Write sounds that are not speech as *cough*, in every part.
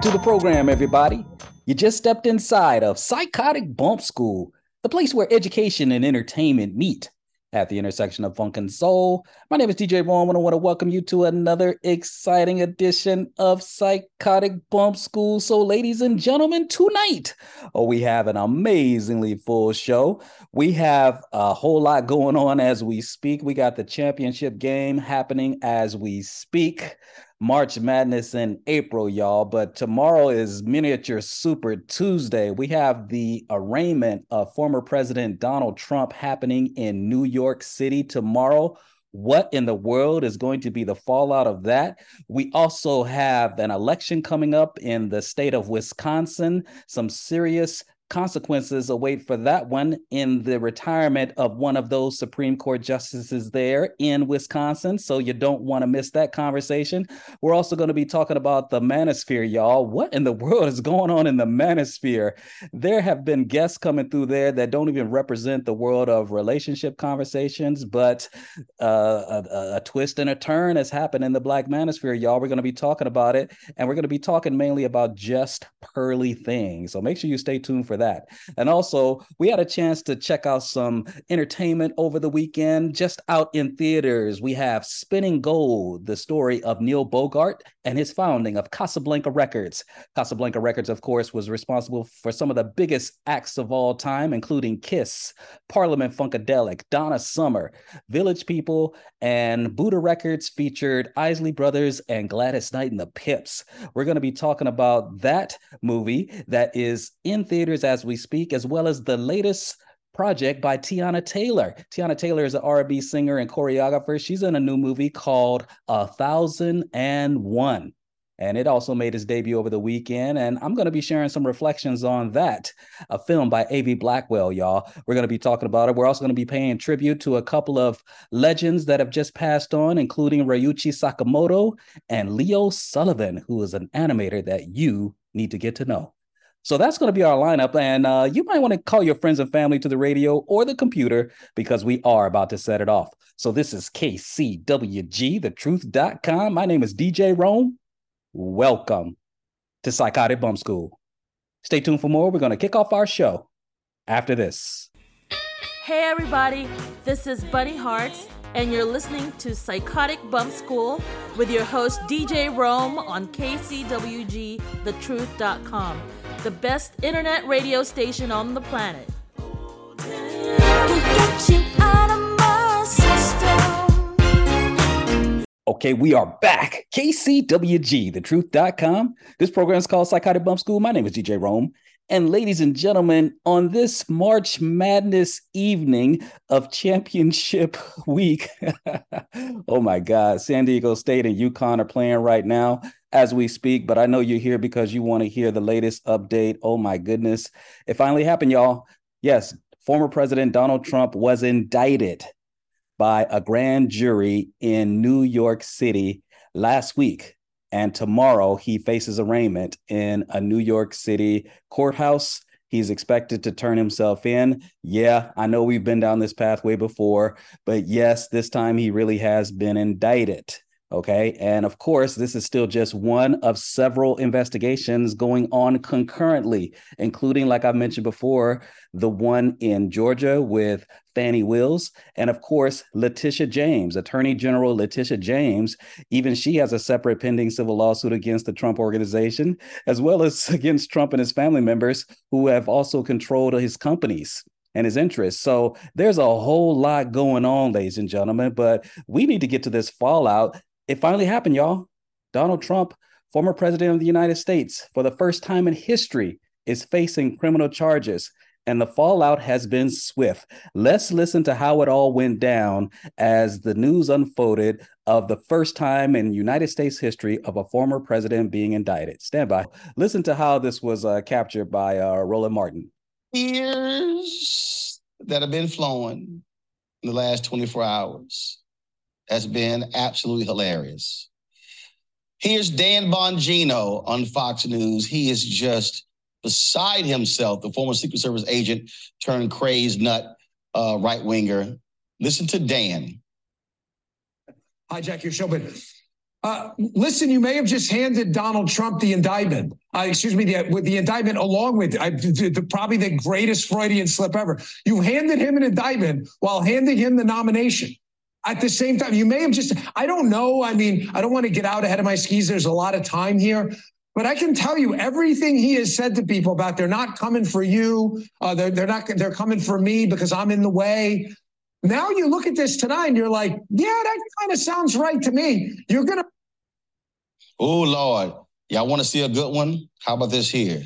welcome to the program, everybody. You just stepped inside of Psychotic Bump School, the place where education and entertainment meet at the intersection of funk and soul. My name is DJ Rome, and I want to welcome you to another exciting edition of Psychotic Bump School. So, ladies and gentlemen, tonight oh, we have an amazingly full show. We have a whole lot going on as we speak. We got the championship game happening as we speak. March Madness in April, y'all. But tomorrow is Miniature Super Tuesday. We have the arraignment of former President Donald Trump happening in New York City tomorrow. What in the world is going to be the fallout of that? We also have an election coming up in the state of Wisconsin, some serious consequences await for that one in the retirement of one of those Supreme Court justices there in Wisconsin. So you don't want to miss that conversation. We're also going to be talking about the manosphere, y'all. What in the *laughs* world is going on in the manosphere? There have been guests coming through there that don't even represent the world of relationship conversations, but uh, a, a twist and a turn has happened in the Black manosphere, y'all. We're going to be talking about it, and we're going to be talking mainly about just pearly things. So make sure you stay tuned for that. And also, we had a chance to check out some entertainment over the weekend, just out in theaters. We have Spinning Gold, the story of Neil Bogart and his founding of Casablanca Records. Casablanca Records, of course, was responsible for some of the biggest acts of all time, including Kiss, Parliament Funkadelic, Donna Summer, Village People, and Buddah Records featured Isley Brothers and Gladys Knight and the Pips. We're going to be talking about that movie that is in theaters as we speak, as well as the latest project by Teyana Taylor. Teyana Taylor is an R&B singer and choreographer. She's in a new movie called A Thousand and One. And it also made its debut over the weekend. And I'm going to be sharing some reflections on that. A film by A.V. Rockwell, y'all. We're going to be talking about it. We're also going to be paying tribute to a couple of legends that have just passed on, including Ryuichi Sakamoto and Leo Sullivan, who is an animator that you need to get to know. So that's going to be our lineup. And uh, you might want to call your friends and family to the radio or the computer because we are about to set it off. So this is KCWG, thetruth.com. My name is DJ Rome. Welcome to Psychotic Bump School. Stay tuned for more. We're going to kick off our show after this. Hey, everybody. This is Bunny Hearts, and you're listening to Psychotic Bump School with your host, DJ Rome, on KCWG, thetruth.com the best internet radio station on the planet. Okay, we are back. KCWG, thetruth.com. This program is called Psychotic Bump School. My name is DJ Rome. And ladies and gentlemen, on this March Madness evening of championship *laughs* week, *laughs* oh my God, San Diego State and UConn are playing right now as we speak, but I know you're here because you want to hear the latest update. Oh my goodness. It finally happened, y'all. Yes, former President Donald Trump was indicted by a grand jury in New York City last week and tomorrow he faces arraignment in a New York City courthouse. He's expected to turn himself in. Yeah, I know we've been down this pathway before, but yes, this time he really has been indicted. Okay. And of course, this is still just one of several investigations going on concurrently, including, like I mentioned before, the one in Georgia with Fani Willis. And of course, Letitia James, Attorney General Letitia James. Even she has a separate pending civil lawsuit against the Trump organization, as well as *laughs* against Trump and his family members who have also controlled his companies and his interests. So there's a whole lot going on, ladies and gentlemen, but we need to get to this fallout it finally happened, y'all. Donald Trump, former president of the United States, for the first time in history, is facing criminal charges, and the fallout has been swift. Let's listen to how it all went down as the news unfolded of the first time in United States history of a former president being indicted. Stand by. Listen to how this was uh, captured by uh, Roland Martin. Tears that have been flowing in the last 24 hours has been absolutely hilarious. Here's Dan Bongino on Fox News. He is just beside himself, the former Secret Service agent turned crazed nut uh, right winger. Listen to Dan. Hijack your show, but Uh, listen, you may have just handed Donald Trump the indictment. Uh, excuse me, the, with the indictment along with I, the, the, probably the greatest Freudian slip ever. You handed him an indictment while handing him the nomination. At the same time, you may have just, I don't know. I mean, I don't want to get out ahead of my skis. There's a lot of time here. But I can tell you everything he has said to people about they're not coming for you. Uh, they're, they're not, they're coming for me because I'm in the way. Now you look at this tonight and you're like, yeah, that kind of sounds right to me. You're going to. Oh, Lord. Y'all want to see a good one? How about this here?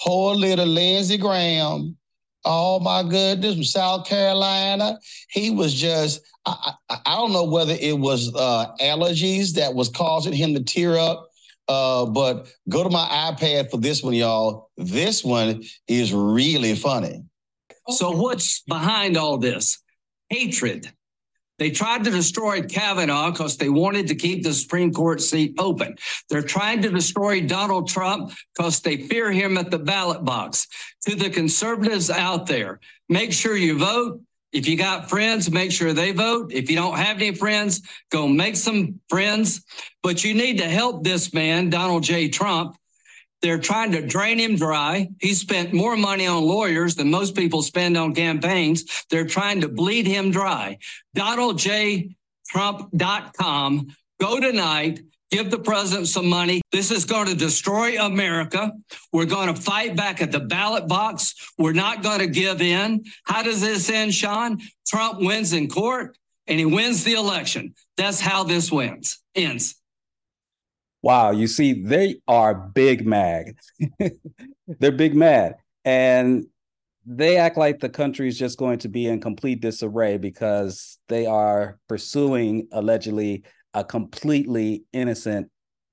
Poor little Lindsey Graham. Oh, my goodness, from South Carolina. He was just, I, I, I don't know whether it was uh, allergies that was causing him to tear up. Uh, but go to my iPad for this one, y'all. This one is really funny. So, what's behind all this? hatred. They tried to destroy Kavanaugh because they wanted to keep the Supreme Court seat open. They're trying to destroy Donald Trump because they fear him at the ballot box. To the conservatives out there, make sure you vote. If you got friends, make sure they vote. If you don't have any friends, go make some friends. But you need to help this man, Donald J. Trump, they're trying to drain him dry. He spent more money on lawyers than most people spend on campaigns. They're trying to bleed him dry. DonaldJTrump.com. Go tonight. Give the president some money. This is going to destroy America. We're going to fight back at the ballot box. We're not going to give in. How does this end, Sean? Trump wins in court and he wins the election. That's how this wins ends. Wow, you see, they are big mad. *laughs* They're big mad. And they act like the country is just going to be in complete disarray because they are pursuing allegedly a completely innocent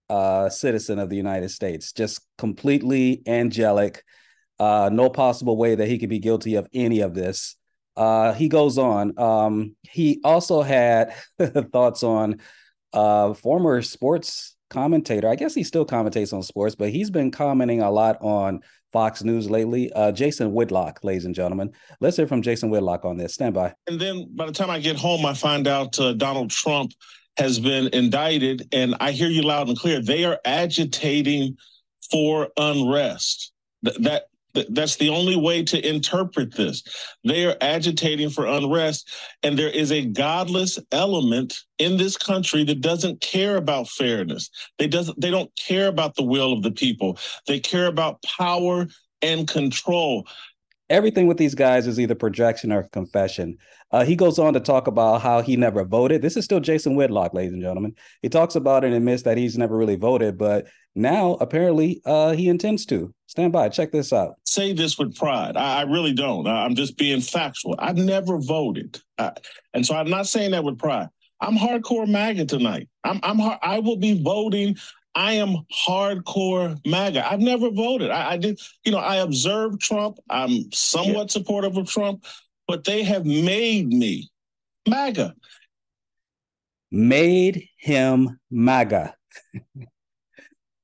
uh, citizen of the United States, just completely angelic. Uh, no possible way that he could be guilty of any of this. Uh, he goes on. Um, he also had *laughs* thoughts on uh, former sports commentator. I guess he still commentates on sports, but he's been commenting a lot on Fox News lately. Uh, Jason Whitlock, ladies and gentlemen. Let's hear from Jason Whitlock on this. Stand by. And then by the time I get home, I find out uh, Donald Trump has been indicted, and I hear you loud and clear. They are agitating for unrest. Th- that that's the only way to interpret this. They are agitating for unrest, and there is a godless element in this country that doesn't care about fairness. They doesn't. They don't care about the will of the people. They care about power and control. Everything with these guys is either projection or confession. Uh, he goes on to talk about how he never voted. This is still Jason Whitlock, ladies and gentlemen. He talks about and admits that he's never really voted, but now apparently uh, he intends to. Stand by. Check this out. Say this with pride. I, I really don't. I, am just being factual. I've never voted, uh, and so I'm not saying that with pride. I'm hardcore MAGA tonight. I'm, I'm I will be voting. I am hardcore MAGA. I've never voted. I, I did, you know, I observed Trump. I'm somewhat yeah. supportive of Trump, but they have made me MAGA. Made him MAGA. *laughs*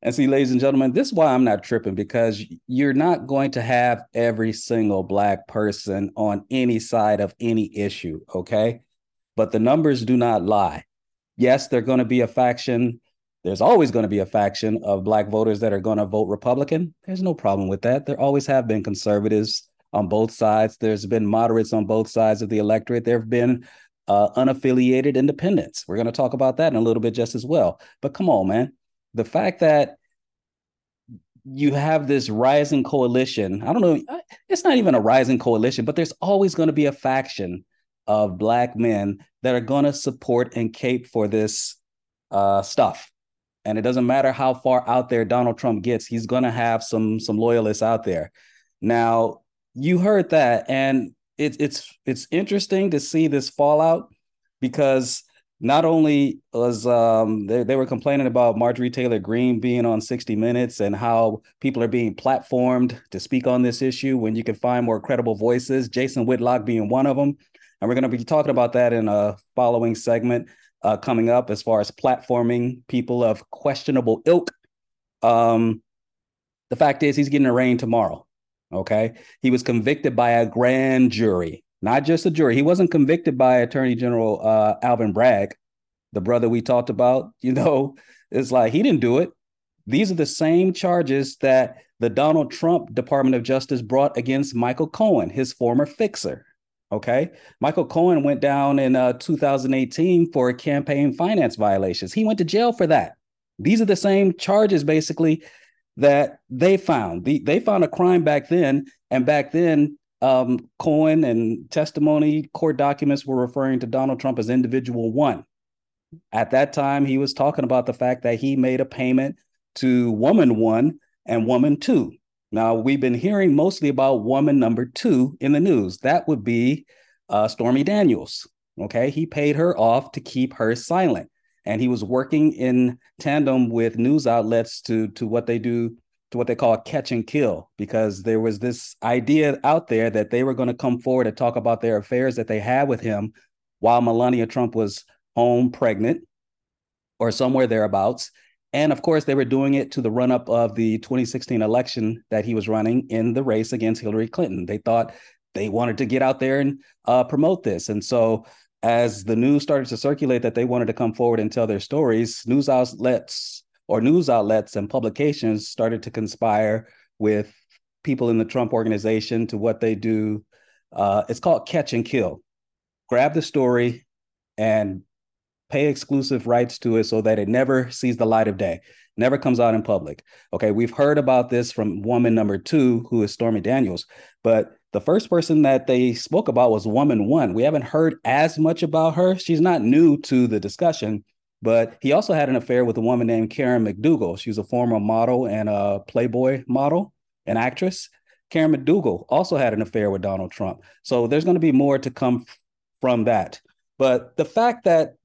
And see, ladies and gentlemen, this is why I'm not tripping because you're not going to have every single black person on any side of any issue, okay? But the numbers do not lie. Yes, there's going to be a faction. There's always going to be a faction of black voters that are going to vote Republican. There's no problem with that. There always have been conservatives on both sides. There's been moderates on both sides of the electorate. There have been uh, unaffiliated independents. We're going to talk about that in a little bit just as well. But come on, man the fact that you have this rising coalition. I don't know, it's not even a rising coalition, but there's always going to be a faction of black men that are going to support and cape for this uh, stuff. And it doesn't matter how far out there Donald Trump gets, he's going to have some some loyalists out there. Now, you heard that, and it's it's it's interesting to see this fallout because not only was um, they, they were complaining about Marjorie Taylor Greene being on 60 Minutes and how people are being platformed to speak on this issue when you can find more credible voices, Jason Whitlock being one of them. And we're going to be talking about that in a following segment uh, coming up as far as platforming people of questionable ilk. Um, the fact is, he's getting arraigned tomorrow. Okay. He was convicted by a grand jury not just a jury. He wasn't convicted by Attorney General uh, Alvin Bragg. the brother we talked about, *laughs* you know, it's like he didn't do it. These are the same charges that the Donald Trump Department of Justice brought against Michael Cohen, his former fixer. Okay. Michael Cohen went down in uh, 2018 for campaign finance violations. He went to jail for that. These are the same charges, basically, that they found. The, they found a crime back then. And back then, um, Cohen and testimony court documents were referring to Donald Trump as individual one. At that time, he was talking about the fact that he made a payment to woman one and woman two. Now, we've been hearing mostly about woman number two in the news. That would be uh, Stormy Daniels. Okay. He paid her off to keep her silent. And he was working in tandem with news outlets to, to what they do, to what they call catch and kill, because there was this idea out there that they were going to come forward and talk about their affairs that they had with him while Melania Trump was home pregnant or somewhere thereabouts. And of course, they were doing it to the run up of the 2016 election that he was running in the race against Hillary Clinton. They thought they wanted to get out there and uh, promote this. And so, as the news started to circulate that they wanted to come forward and tell their stories, news outlets or news outlets and publications started to conspire with people in the Trump organization to what they do. Uh, it's called catch and kill. Grab the story and pay exclusive rights to it so that it never sees the light of day, never comes out in public. Okay, we've heard about this from woman number two, who is Stormy Daniels, but the first person that they spoke about was woman one. We haven't heard as much about her. She's not new to the discussion, but he also had an affair with a woman named Karen McDougal. She's a former model and a Playboy model, an actress. Karen McDougal also had an affair with Donald Trump. So there's going to be more to come from that. But the fact that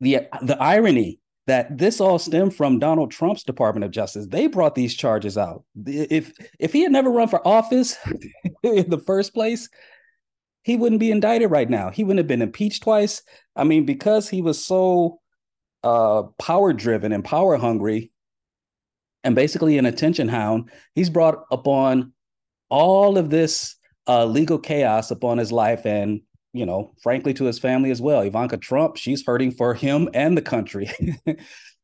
the the irony that this all stemmed from Donald Trump's Department of Justice. They brought these charges out. If if he had never run for office *laughs* in the first place, he wouldn't be indicted right now. He wouldn't have been impeached twice. I mean, because he was so uh, power driven and power hungry, and basically an attention hound, he's brought upon all of this uh, legal chaos upon his life and you know, frankly, to his family as well. Ivanka Trump, she's hurting for him and the country. *laughs*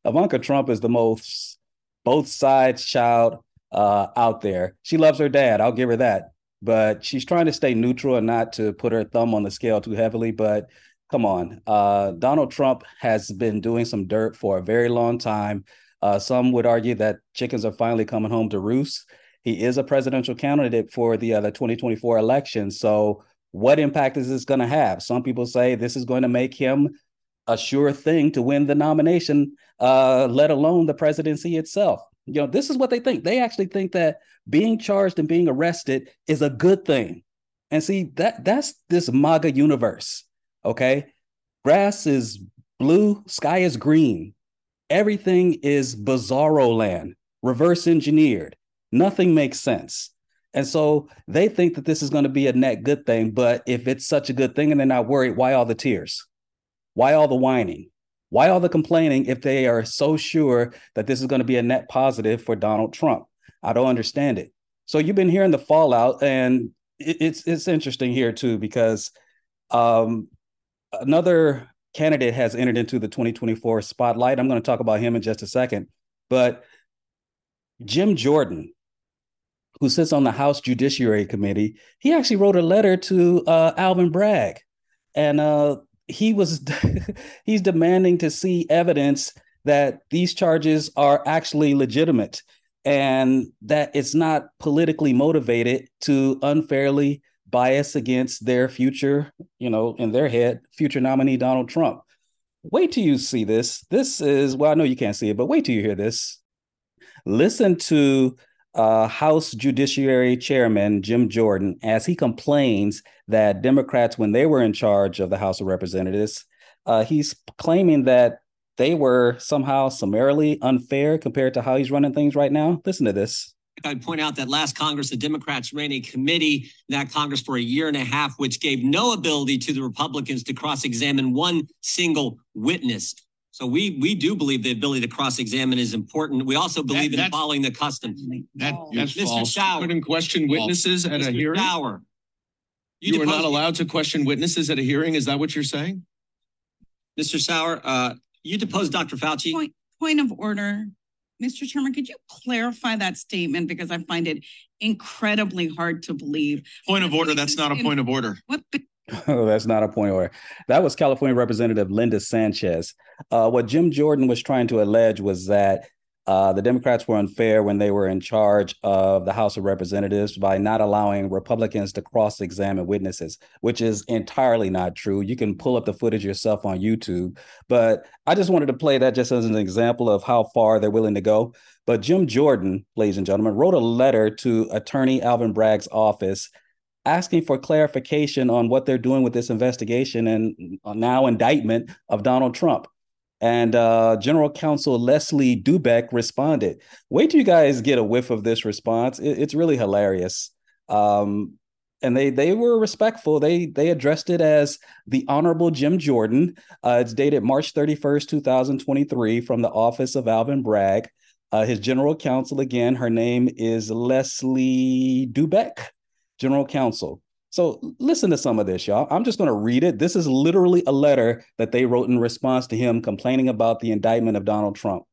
Ivanka Trump is the most both sides child uh, out there. She loves her dad. I'll give her that. But she's trying to stay neutral and not to put her thumb on the scale too heavily. But come on, uh, Donald Trump has been doing some dirt for a very long time. Uh, some would argue that chickens are finally coming home to roost. He is a presidential candidate for the uh, the 2024 election. So what impact is this going to have? Some people say this is going to make him a sure thing to win the nomination, uh, let alone the presidency itself. You know, this is what they think. They actually think that being charged and being arrested is a good thing. And see, that that's this MAGA universe. Okay. Grass is blue, sky is green. Everything is bizarro land, reverse engineered. Nothing makes sense. And so they think that this is going to be a net good thing. But if it's such a good thing and they're not worried, why all the tears? Why all the whining? Why all the complaining if they are so sure that this is going to be a net positive for Donald Trump? I don't understand it. So you've been hearing the fallout, and it's it's interesting here too because um, another candidate has entered into the 2024 spotlight. I'm going to talk about him in just a second, but Jim Jordan, who sits on the House Judiciary Committee, he actually wrote a letter to uh, Alvin Bragg, and uh, he was *laughs* he's demanding to see evidence that these charges are actually legitimate and that it's not politically motivated to unfairly bias against their future, you know, in their head, future nominee Donald Trump. Wait till you see this. This is well, I know you can't see it, but wait till you hear this. Listen to uh, House Judiciary Chairman Jim Jordan as he complains that Democrats, when they were in charge of the House of Representatives, uh, he's claiming that they were somehow summarily unfair compared to how he's running things right now. Listen to this. I'd point out that last Congress, the Democrats ran a committee that Congress for a year and a half, which gave no ability to the Republicans to cross examine one single witness. So we we do believe the ability to cross-examine is important. We also believe That- in following the custom. That, that's Mr. false. Sauer. Couldn't question witnesses at a Mr. hearing? Sauer, You are not deposed- allowed to question witnesses at a hearing? Is that what you're saying? Mr. Sauer, uh, you deposed Dr. Fauci. Point, point of order. Mr. Chairman, could you clarify that statement because I find it incredibly hard to believe. Point of order, that's not a point of order. What *laughs* that's not a point order. That was California Representative Linda Sanchez. Uh, what Jim Jordan was trying to allege was that uh, the Democrats were unfair when they were in charge of the House of Representatives by not allowing Republicans to cross examine witnesses, which is entirely not true. You can pull up the footage yourself on YouTube. But I just wanted to play that just as an example of how far they're willing to go. But Jim Jordan, ladies and gentlemen, wrote a letter to Attorney Alvin Bragg's office asking for clarification on what they're doing with this investigation and now indictment of Donald Trump. And uh, General Counsel Leslie Dubeck responded. Wait till you guys get a whiff of this response. It, it's really hilarious. Um, and they they were respectful. They they addressed it as the Honorable Jim Jordan. Uh, it's dated March 31st, 2023, from the office of Alvin Bragg. Uh, his general counsel, again, her name is Leslie Dubeck, general counsel. So listen to some of this, y'all. I'm just going to read it. This is literally a letter that they wrote in response to him complaining about the indictment of Donald Trump.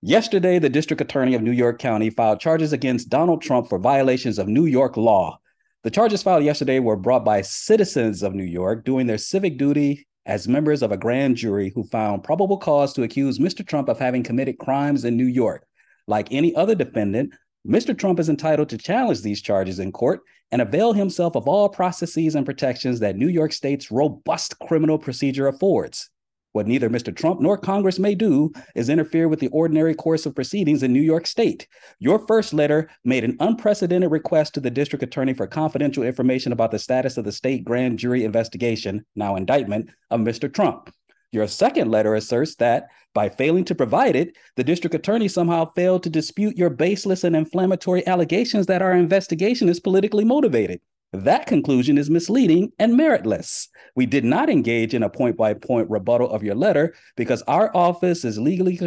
Yesterday, the district attorney of New York County filed charges against Donald Trump for violations of New York law. The charges filed yesterday were brought by citizens of New York doing their civic duty as members of a grand jury who found probable cause to accuse Mr. Trump of having committed crimes in New York. Like any other defendant, Mr. Trump is entitled to challenge these charges in court and avail himself of all processes and protections that New York State's robust criminal procedure affords. What neither Mr. Trump nor Congress may do is interfere with the ordinary course of proceedings in New York State. Your first letter made an unprecedented request to the district attorney for confidential information about the status of the state grand jury investigation, now indictment, of Mr. Trump. Your second letter asserts that by failing to provide it, the district attorney somehow failed to dispute your baseless and inflammatory allegations that our investigation is politically motivated. That conclusion is misleading and meritless. We did not engage in a point by point rebuttal of your letter because our office is legally,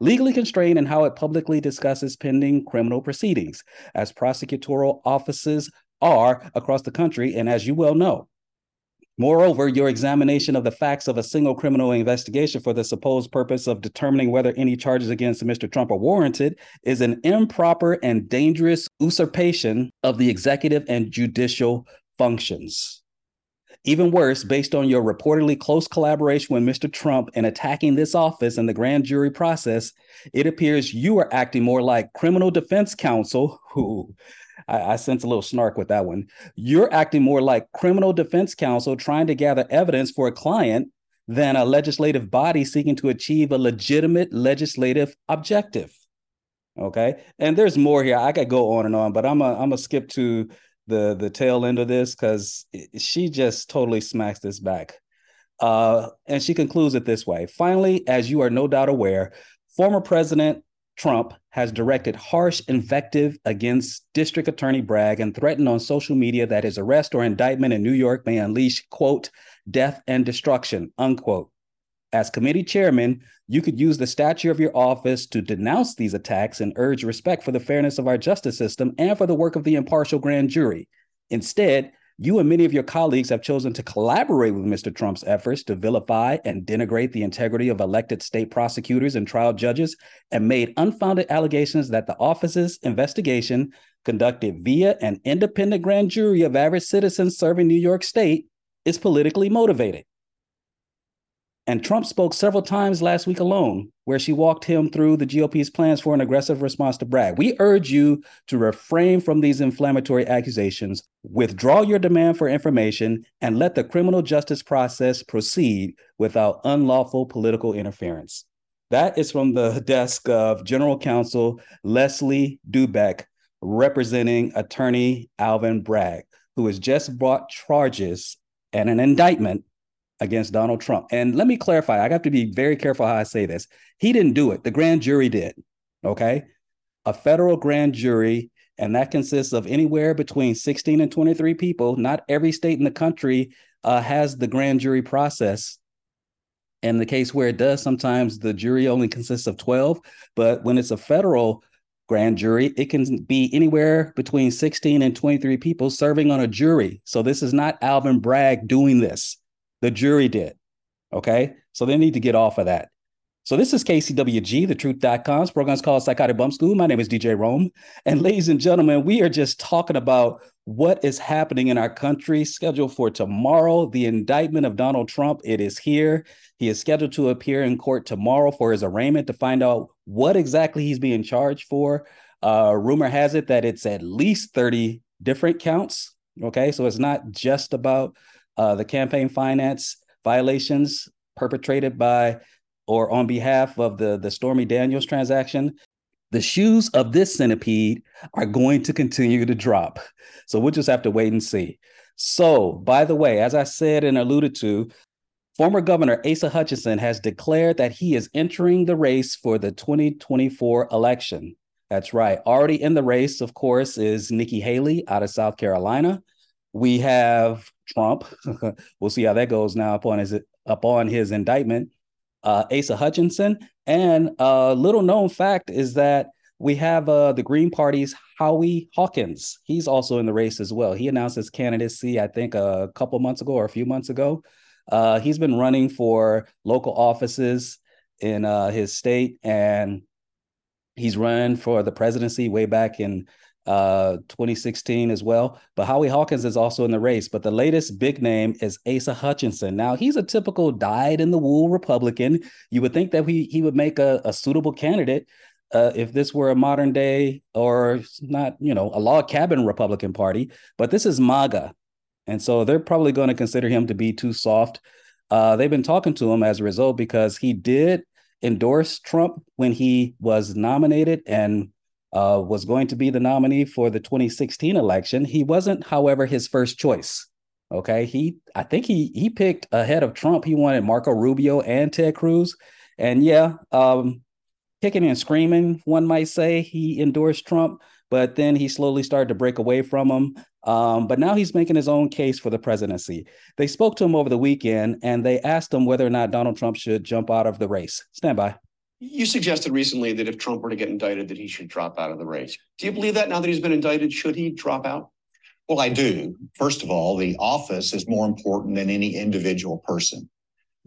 legally constrained in how it publicly discusses pending criminal proceedings, as prosecutorial offices are across the country, and as you well know. Moreover, your examination of the facts of a single criminal investigation for the supposed purpose of determining whether any charges against Mr. Trump are warranted is an improper and dangerous usurpation of the executive and judicial functions. Even worse, based on your reportedly close collaboration with Mr. Trump in attacking this office and the grand jury process, it appears you are acting more like criminal defense counsel who I, I sense a little snark with that one. You're acting more like criminal defense counsel trying to gather evidence for a client than a legislative body seeking to achieve a legitimate legislative objective. Okay. And there's more here. I could go on and on, but I'm a, I'm gonna skip to the the tail end of this because she just totally smacks this back. Uh, and she concludes it this way. Finally, as you are no doubt aware, former President Trump has directed harsh invective against District Attorney Bragg and threatened on social media that his arrest or indictment in New York may unleash, quote, death and destruction, unquote. As committee chairman, you could use the stature of your office to denounce these attacks and urge respect for the fairness of our justice system and for the work of the impartial grand jury. Instead, you and many of your colleagues have chosen to collaborate with Mr. Trump's efforts to vilify and denigrate the integrity of elected state prosecutors and trial judges and made unfounded allegations that the office's investigation, conducted via an independent grand jury of average citizens serving New York State, is politically motivated. And Trump spoke several times last week alone, where she walked him through the GOP's plans for an aggressive response to Bragg. We urge you to refrain from these inflammatory accusations, withdraw your demand for information, and let the criminal justice process proceed without unlawful political interference. That is from the *laughs* desk of General Counsel Leslie Dubeck, representing attorney Alvin Bragg, who has just brought charges and an indictment against Donald Trump. And let me clarify, I got to be very careful how I say this. He didn't do it, the grand jury did. Okay. A federal grand jury, and that consists of anywhere between 16 and 23 people. Not every state in the country uh, has the grand jury process. In the case where it does, sometimes the jury only consists of 12. But when it's a federal grand jury, it can be anywhere between 16 and 23 people serving on a jury. So this is not Alvin Bragg doing this. The jury did. Okay. So they need to get off of that. So this is KCWG, the truth.com's program is called Psychotic Bump School. My name is DJ Rome. And ladies and gentlemen, we are just talking about what is happening in our country. Scheduled for tomorrow, the indictment of Donald Trump. It is here. He is scheduled to appear in court tomorrow for his arraignment to find out what exactly he's being charged for. Uh, rumor has it that it's at least 30 different counts. Okay. So it's not just about uh, the campaign finance violations perpetrated by or on behalf of the, the Stormy Daniels transaction, the shoes of this centipede are going to continue to drop. So we'll just have to wait and see. So, by the way, as I said and alluded to, former Governor Asa Hutchinson has declared that he is entering the race for the 2024 election. That's right. Already in the race, of course, is Nikki Haley out of South Carolina. We have Trump. *laughs* we'll see how that goes now upon his upon his indictment uh, Asa Hutchinson. And a little known fact is that we have uh, the Green Party's Howie Hawkins. He's also in the race as well. He announced his candidacy, I think, a couple months ago or a few months ago. Uh, he's been running for local offices in uh, his state, and he's run for the presidency way back in uh 2016 as well. But Howie Hawkins is also in the race. But the latest big name is Asa Hutchinson. Now he's a typical dyed in the wool Republican. You would think that he he would make a, a suitable candidate uh, if this were a modern day or not, you know, a log cabin Republican Party. But this is MAGA, and so they're probably going to consider him to be too soft. Uh, they've been talking to him as a result because he did endorse Trump when he was nominated and uh, was going to be the nominee for the 2016 election. He wasn't, however, his first choice. Okay, he I think he he picked ahead of Trump. He wanted Marco Rubio and Ted Cruz, and yeah, um, kicking and screaming, one might say, he endorsed Trump, but then he slowly started to break away from him. Um, but now he's making his own case for the presidency. They spoke to him over the weekend and they asked him whether or not Donald Trump should jump out of the race. Stand by. You suggested recently that if Trump were to get indicted, that he should drop out of the race. Do you believe that now that he's been indicted, should he drop out? Well, I do. First of all, the office is more important than any individual person.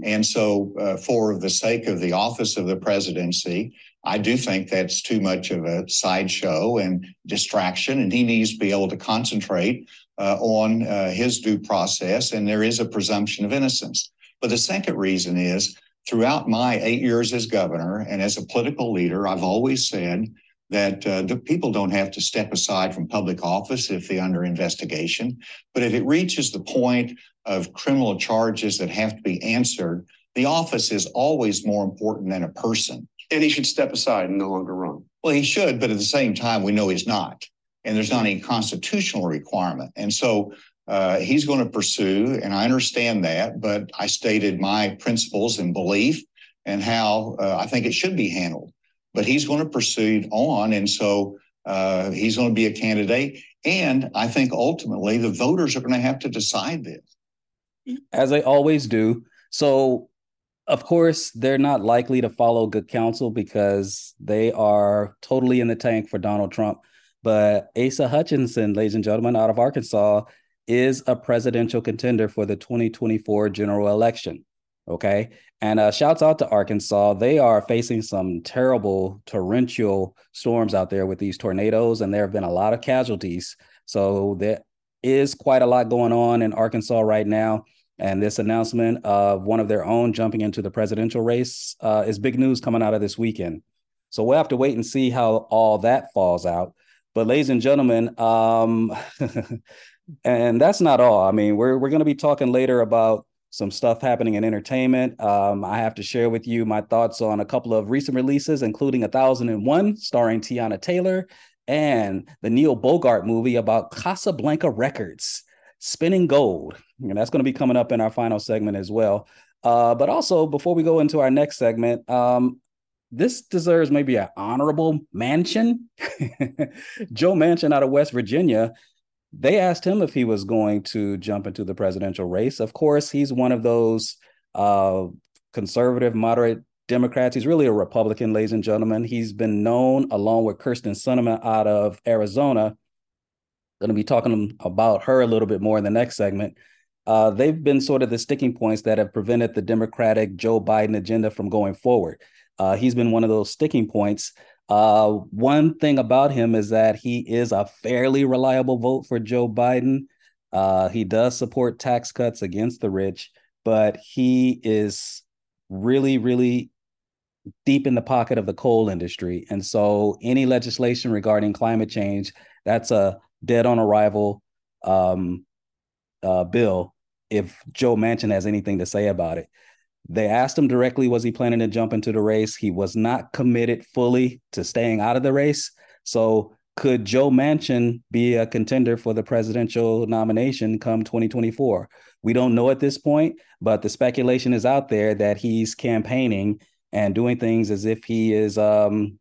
And so, uh, for the sake of the office of the presidency, I do think that's too much of a sideshow and distraction, and he needs to be able to concentrate uh, on uh, his due process. And there is a presumption of innocence. But the second reason is throughout my eight years as governor and as a political leader, I've always said that uh, the people don't have to step aside from public office if they're under investigation. But if it reaches the point of criminal charges that have to be answered, the office is always more important than a person. And he should step aside and no longer run. Well, he should, but at the same time, we know he's not. And there's not any constitutional requirement. And so uh, he's going to pursue, and I understand that, but I stated my principles and belief and how uh, I think it should be handled. But he's going to proceed on, and so uh, he's going to be a candidate. And I think ultimately the voters are going to have to decide this. As they always do. So, of course, they're not likely to follow good counsel because they are totally in the tank for Donald Trump. But Asa Hutchinson, ladies and gentlemen, out of Arkansas, is a presidential contender for the 2024 general election. Okay. And uh, shouts out to Arkansas. They are facing some terrible torrential storms out there with these tornadoes, and there have been a lot of casualties. So there is quite a lot going on in Arkansas right now. And this announcement of one of their own jumping into the presidential race uh, is big news coming out of this weekend. So we'll have to wait and see how all that falls out. But, ladies and gentlemen, um, *laughs* And that's not all. I mean, we're we're going to be talking later about some stuff happening in entertainment. Um, I have to share with you my thoughts on a couple of recent releases, including A Thousand and One, starring Teyana Taylor, and the Neil Bogart movie about Casablanca Records, Spinning Gold. And that's going to be coming up in our final segment as well. Uh, but also, before we go into our next segment, um, this deserves maybe an honorable mention. *laughs* Joe Manchin out of West Virginia they asked him if he was going to jump into the presidential race. Of course, he's one of those uh, conservative, moderate Democrats. He's really a Republican, ladies and gentlemen. He's been known, along with Kyrsten Sinema out of Arizona. Going to be talking about her a little bit more in the next segment. uh, they've been sort of the sticking points that have prevented the Democratic Joe Biden agenda from going forward. Uh, he's been one of those sticking points. Uh, one thing about him is that he is a fairly reliable vote for Joe Biden. Uh, he does support tax cuts against the rich, but he is really, really deep in the pocket of the coal industry. And so any legislation regarding climate change, that's a dead on arrival um, uh, bill if Joe Manchin has anything to say about it. They asked him directly, was he planning to jump into the race? He was not committed fully to staying out of the race. So could Joe Manchin be a contender for the presidential nomination come 2024? We don't know at this point, but the speculation is out there that he's campaigning and doing things as if he is um,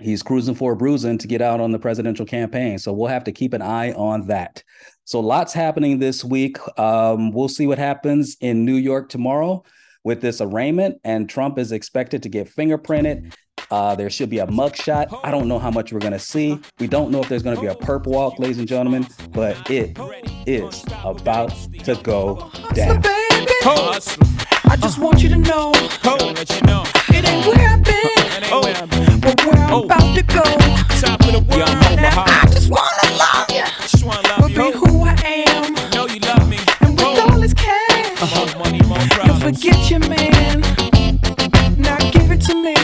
he's cruising for a bruising to get out on the presidential campaign. So we'll have to keep an eye on that. So lots happening this week. Um, we'll see what happens in New York tomorrow with this arraignment, and Trump is expected to get fingerprinted. Uh, there should be a mugshot. I don't know how much we're going to see. We don't know if there's going to be a perp walk, ladies and gentlemen, but it is about to go down. I just want you to know. It ain't where I've been, Oh. but where I'm oh. about to go. Now I just wanna love you, but be who I am. Know you love me. And with all this cash, you'll forget your man. Now give it to me,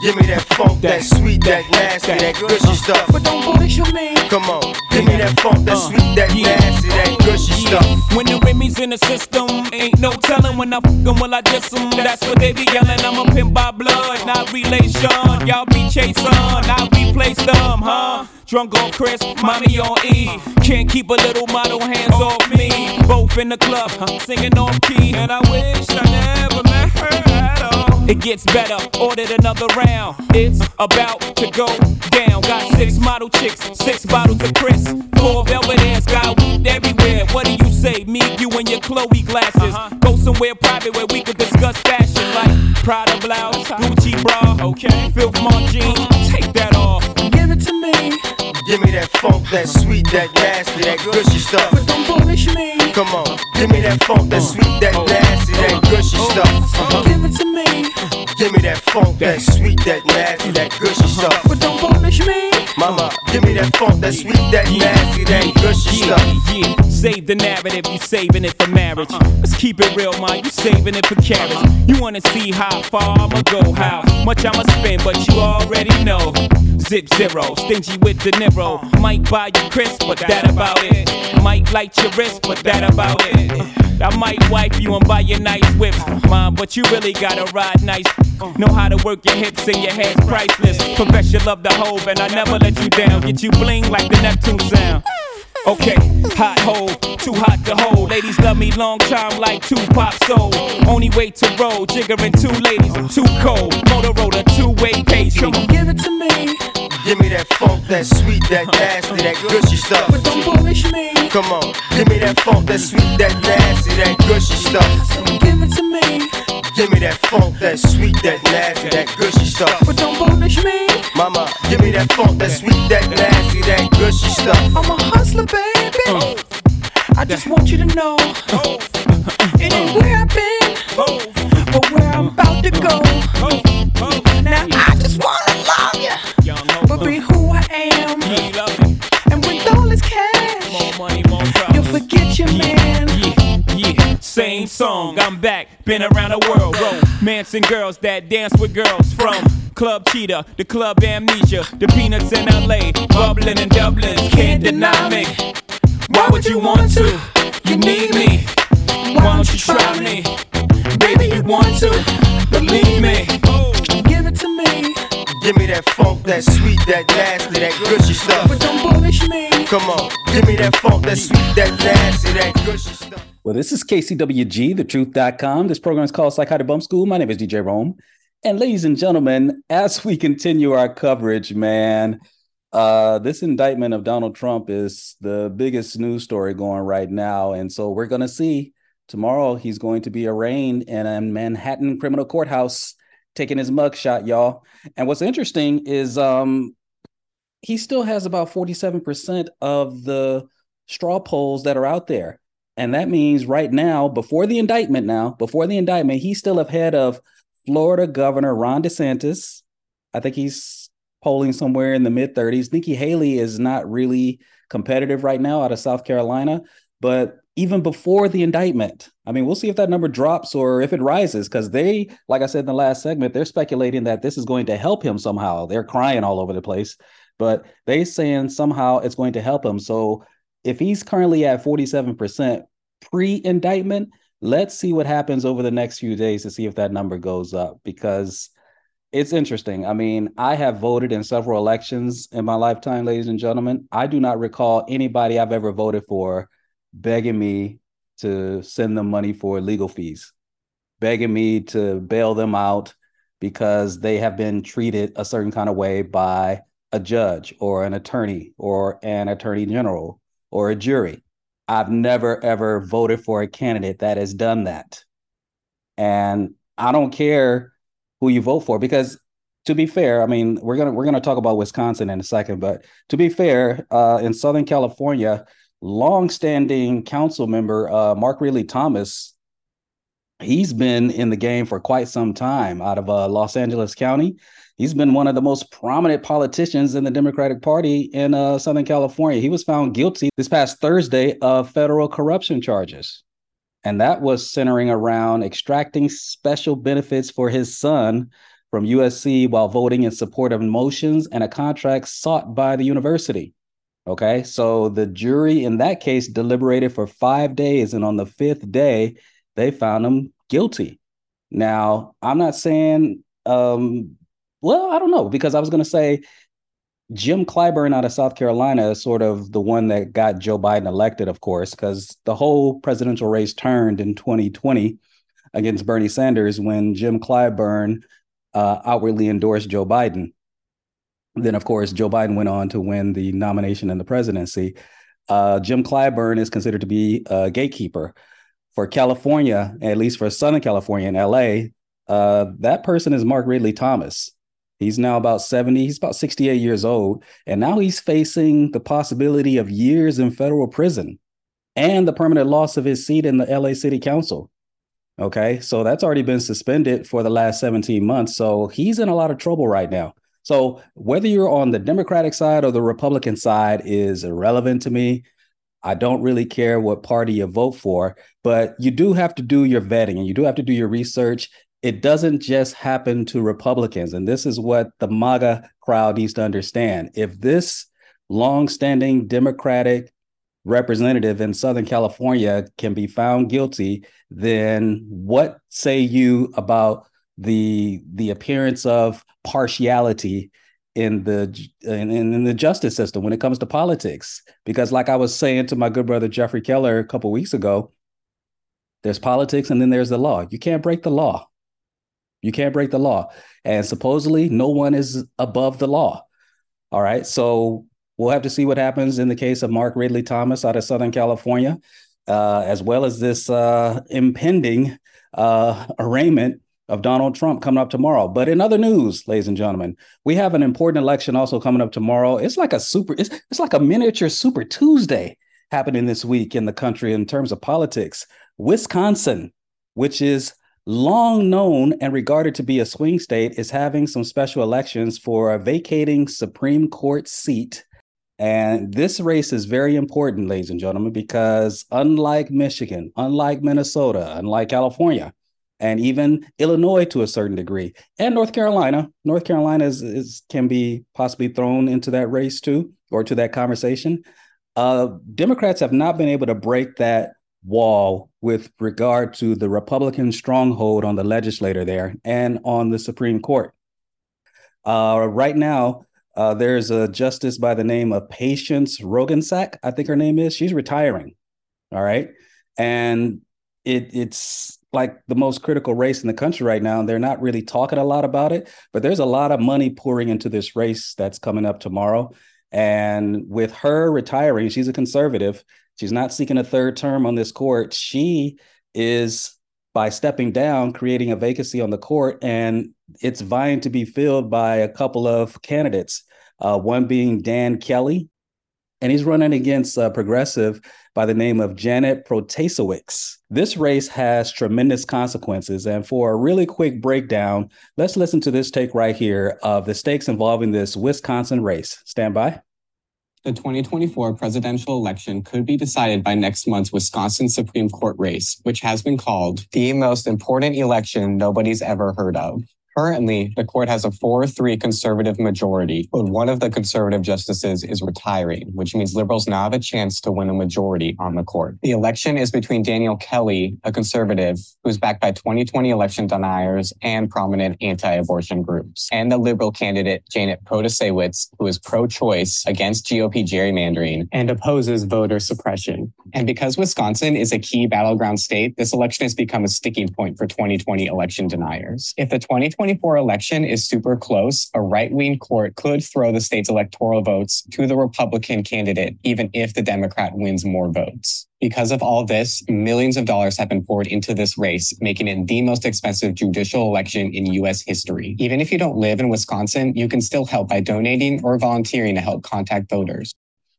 Give me that funk, that sweet, that nasty, that gushy uh-huh. stuff. but don't bullshit me. Come on, give me that funk, that uh, sweet, that nasty, that gushy stuff. When the Remy's in the system, ain't no telling when I fuck 'em, will I diss 'em. That's what they be yelling. I'm a pimp by blood, not relation. Y'all be chasing, I replace them, huh? Drunk on Chris, mommy on E. Can't keep a little model hands off me. Both in the club, singing off key. And I wish I never met her at all. It gets better, ordered another round. It's about to go down. Got six model chicks, six bottles of Chris. Four velvet ass, got weed everywhere. What do you say? Me, you, and your Chloe glasses. Uh-huh. Go somewhere private where we could discuss fashion like Prada blouse, Gucci bra, okay. Filth Mon jeans, Give me that funk, that sweet, that nasty, that gushy stuff. but don't bullshit me. Come on, give me that funk, that sweet, that nasty, that gushy stuff. Give it to me, Give me that funk, that sweet, that nasty, that gushy stuff. but don't bullshit me. Mama, give me that funk, that sweet, that nasty, that gushy yeah, stuff. yeah. Save the narrative, you saving it for marriage. Uh-huh. Let's keep it real, man. You saving it for carriage. Uh-huh. You wanna see how far I'ma go, how much I'ma spend, but you already know. Zip zero, stingy with the Niro. Uh-huh. Might buy you crisp, but that about it. Might light your wrist, but that about it. I might wipe you and buy you nice whips, mom, but you really gotta ride nice. Know how to work your hips and your hands priceless. Profess your love the hove, and I never let you down. Get you bling like the Neptune sound. Okay, hot hole, too hot to hold. Ladies love me long time like two Tupac soul. Only way to roll, jiggering two ladies, I'm too cold. Motorola, two way pastry. Give it to me, Give me that funk, that sweet, that uh-huh. nasty, that gushy stuff. but don't bullshit me. Come on, give me that funk, that sweet, that nasty, that gushy stuff. So Give it to me, Give me that funk, that sweet, that nasty, that gushy stuff. but don't bullshit me. Mama, give me that funk, that sweet, that nasty, that gushy stuff. I'm a hustler, baby. Oh. I just want you to know oh. it ain't where I've been, oh. but where I'm about to go. Now I just wanna love you, but be who I am. And with all this cash, More money, more problems. you'll forget your man. Same song. I'm back, been around the world. Romancing girls that dance with girls from Club Cheetah, the Club Amnesia, the Peanuts in LA, bubbling in Dublin. Can't deny me. Why would you want to? You need me. Why don't you try me? Baby, you want to? Believe me. Give it to me, Give me that funk, that sweet, that nasty, that gushy stuff. but don't bullshit me. Come on, give me that funk, that sweet, that nasty, that gushy stuff. Well, this is KCWG, thetruth.com. This program is called Psychotic Bump School. My name is DJ Rome. And ladies and gentlemen, as we continue our coverage, man, uh, this indictment of Donald Trump is the biggest news story going right now. And so we're going to see tomorrow he's going to be arraigned in a Manhattan criminal courthouse taking his mugshot, y'all. And what's interesting is um, he still has about 47% of the straw polls that are out there. And that means right now, before the indictment, now, before the indictment, he's still ahead of Florida Governor Ron DeSantis. I think he's polling somewhere in the mid 30s. Nikki Haley is not really competitive right now out of South Carolina. But even before the indictment, I mean, we'll see if that number drops or if it rises because they, like I said in the last segment, they're speculating that this is going to help him somehow. They're crying all over the place, but they saying somehow it's going to help him. So if he's currently at 47% pre-indictment, let's see what happens over the next few days to see if that number goes up because it's interesting. I mean, I have voted in several elections in my lifetime, ladies and gentlemen. I do not recall anybody I've ever voted for begging me to send them money for legal fees, begging me to bail them out because they have been treated a certain kind of way by a judge or an attorney or an attorney general or a jury. I've never ever voted for a candidate that has done that. And I don't care who you vote for because to be fair, I mean, we're gonna we're gonna talk about Wisconsin in a second, but to be fair, uh, in Southern California, longstanding council member uh, Mark Ridley Thomas, he's been in the game for quite some time out of uh, Los Angeles County. He's been one of the most prominent politicians in the Democratic Party in uh, Southern California. He was found guilty this past Thursday of federal corruption charges. And that was centering around extracting special benefits for his son from USC while voting in support of motions and a contract sought by the university. Okay, so the jury in that case deliberated for five days, and on the fifth day, they found him guilty. Now, I'm not saying, um, well, I don't know, because I was going to say Jim Clyburn out of South Carolina is sort of the one that got Joe Biden elected, of course, because the whole presidential race turned in 2020 against Bernie Sanders when Jim Clyburn uh, outwardly endorsed Joe Biden. Then, of course, Joe Biden went on to win the nomination and the presidency. Uh, Jim Clyburn is considered to be a gatekeeper for California, at least for Southern California and LA. Uh, that person is Mark Ridley Thomas. He's now about 70, he's about 68 years old. And now he's facing the possibility of years in federal prison and the permanent loss of his seat in the LA City Council. Okay. So that's already been suspended for the last 17 months. So he's in a lot of trouble right now. So whether you're on the Democratic side or the Republican side is irrelevant to me. I don't really care what party you vote for, but you do have to do your vetting and you do have to do your research it doesn't just happen to Republicans. And this is what the MAGA crowd needs to understand. If this longstanding Democratic representative in Southern California can be found guilty, then what say you about the the appearance of partiality in the in, in the justice system when it comes to politics? Because like I was saying to my good brother Jeffrey Keller a couple weeks ago, there's politics and then there's the law. You can't break the law. You can't break the law. And supposedly, no one is above the law. All right. So we'll have to see what happens in the case of Mark Ridley Thomas out of Southern California, uh, as well as this uh, impending uh, arraignment of Donald Trump coming up tomorrow. But in other news, ladies and gentlemen, we have an important election also coming up tomorrow. It's like a super, it's, it's like a miniature Super Tuesday happening this week in the country in terms of politics. Wisconsin, which is long known and regarded to be a swing state, is having some special elections for a vacating Supreme Court seat. And this race is very important, ladies and gentlemen, because unlike Michigan, unlike Minnesota, unlike California, and even Illinois to a certain degree, and North Carolina, North Carolina is, is can be possibly thrown into that race too, or to that conversation. Uh, Democrats have not been able to break that wall with regard to the Republican stronghold on the legislator there and on the Supreme Court. Uh, right now, uh, there's a justice by the name of Patience Roggensack, I think her name is. She's retiring. All right. And it, it's like the most critical race in the country right now. And They're not really talking a lot about it, but there's a lot of money pouring into this race that's coming up tomorrow. And with her retiring, she's a conservative. She's not seeking a third term on this court. She is by stepping down, creating a vacancy on the court, and it's vying to be filled by a couple of candidates. Uh, one being Dan Kelly, and he's running against a progressive by the name of Janet Protasiewicz. This race has tremendous consequences, and for a really quick breakdown, let's listen to this take right here of the stakes involving this Wisconsin race. Stand by. The 2024 presidential election could be decided by next month's Wisconsin Supreme Court race, which has been called the most important election nobody's ever heard of. Currently, the court has a 4 3 conservative majority, but one of the conservative justices is retiring, which means liberals now have a chance to win a majority on the court. The election is between Daniel Kelly, a conservative who's backed by 2020 election deniers and prominent anti abortion groups, and the liberal candidate Janet Protasiewicz, who is pro choice against GOP gerrymandering and opposes voter suppression. And because Wisconsin is a key battleground state, this election has become a sticking point for 2020 election deniers. If the 2020 2024 election is super close, a right wing court could throw the state's electoral votes to the Republican candidate, even if the Democrat wins more votes. Because of all this, millions of dollars have been poured into this race, making it the most expensive judicial election in U.S. history. Even if you don't live in Wisconsin, you can still help by donating or volunteering to help contact voters.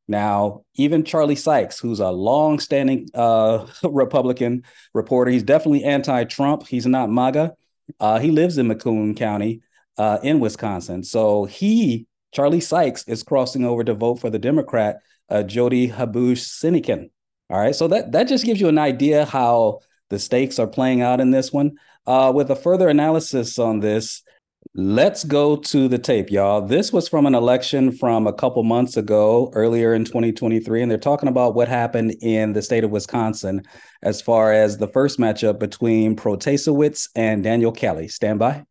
Now, even Charlie Sykes, who's a long-standing uh, *laughs* Republican reporter, he's definitely anti-Trump. He's not MAGA. Uh, he lives in Macomb County uh, in Wisconsin. So he, Charlie Sykes, is crossing over to vote for the Democrat, uh, Jody Habush Sinykin. All right. So that, that just gives you an idea how the stakes are playing out in this one. Uh, with a further analysis on this, let's go to the tape, y'all. This was from an election from a couple months ago, earlier in 2023, and they're talking about what happened in the state of Wisconsin as far as the first matchup between Protasiewicz and Daniel Kelly. Stand by.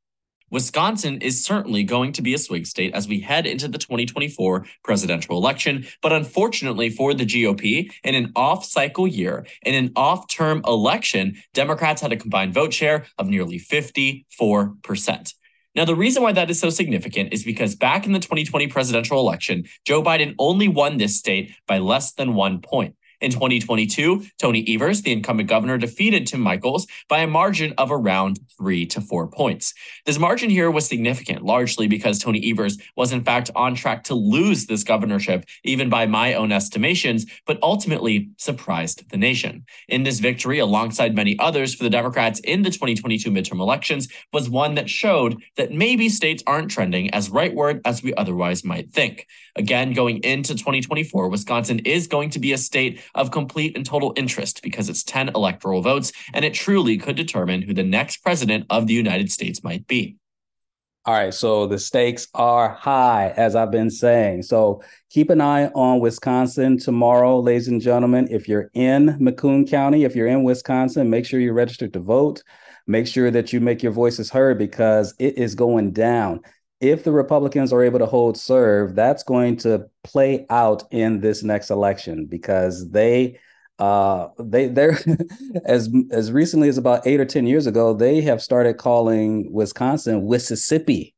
Wisconsin is certainly going to be a swing state as we head into the 2024 presidential election. But unfortunately for the GOP, in an off cycle year, in an off term election, Democrats had a combined vote share of nearly 54%. Now, the reason why that is so significant is because back in the 2020 presidential election, Joe Biden only won this state by less than one point. In 2022, Tony Evers, the incumbent governor, defeated Tim Michels by a margin of around three to four points. This margin here was significant, largely because Tony Evers was in fact on track to lose this governorship, even by my own estimations, but ultimately surprised the nation. In this victory, alongside many others for the Democrats in the 2022 midterm elections, was one that showed that maybe states aren't trending as rightward as we otherwise might think. Again, going into 2024, Wisconsin is going to be a state of complete and total interest because it's 10 electoral votes, and it truly could determine who the next president of the United States might be. All right, so the stakes are high, as I've been saying. So keep an eye on Wisconsin tomorrow, ladies and gentlemen. If you're in Macomb County, if you're in Wisconsin, make sure you're registered to vote. Make sure that you make your voices heard because it is going down if the Republicans are able to hold serve, that's going to play out in this next election because they uh they they're *laughs* as as recently as about eight or ten years ago, they have started calling Wisconsin Mississippi.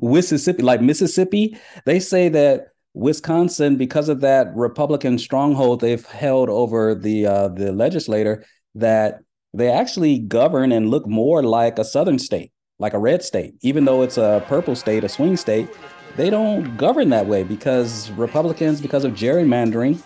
Mississippi, *laughs* like Mississippi, they say that Wisconsin, because of that Republican stronghold they've held over the uh, the legislator, that they actually govern and look more like a southern state like a red state, even though it's a purple state, a swing state, they don't govern that way because Republicans, because of gerrymandering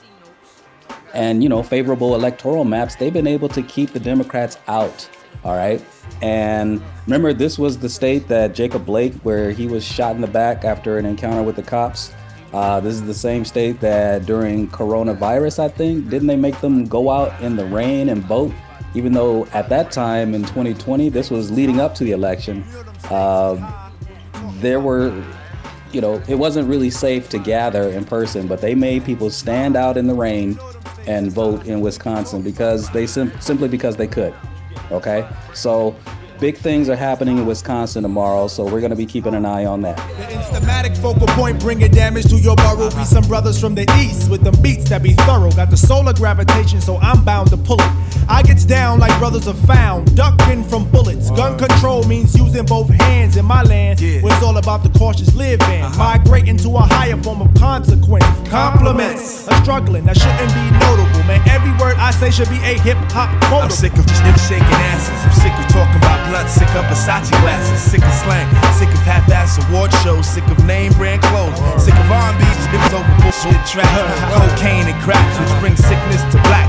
and you know favorable electoral maps, they've been able to keep the Democrats out. All right. And remember, this was the state that Jacob Blake, where he was shot in the back after an encounter with the cops. Uh, this is the same state that during coronavirus, I think, didn't they make them go out in the rain and vote? Even though at that time in 2020, this was leading up to the election, uh, there were, you know, it wasn't really safe to gather in person, but they made people stand out in the rain and vote in Wisconsin because they sim- simply because they could. Okay, so big things are happening in Wisconsin tomorrow, so we're going to be keeping an eye on that. The instamatic focal point bringing damage to your. Be some brothers from the east with beats that be thorough. Got the solar gravitation, so I'm bound to pull it. I gets down like brothers are found, ducking from bullets. Gun control means using both hands in my land, where it's all about the cautious living. Uh-huh. Migrating to a higher form of consequence. Compliments, a struggling that shouldn't be notable, man. Every word I say should be a hip hop motor. I'm sick of shit shaking asses. I'm sick of talking about blood. Sick of Versace glasses. Sick of slang. Sick of half-ass award shows. Sick of name brand clothes. Uh-huh. Sick of R&B. It was over bullshit trap. Cocaine and cracks, which brings sickness to black.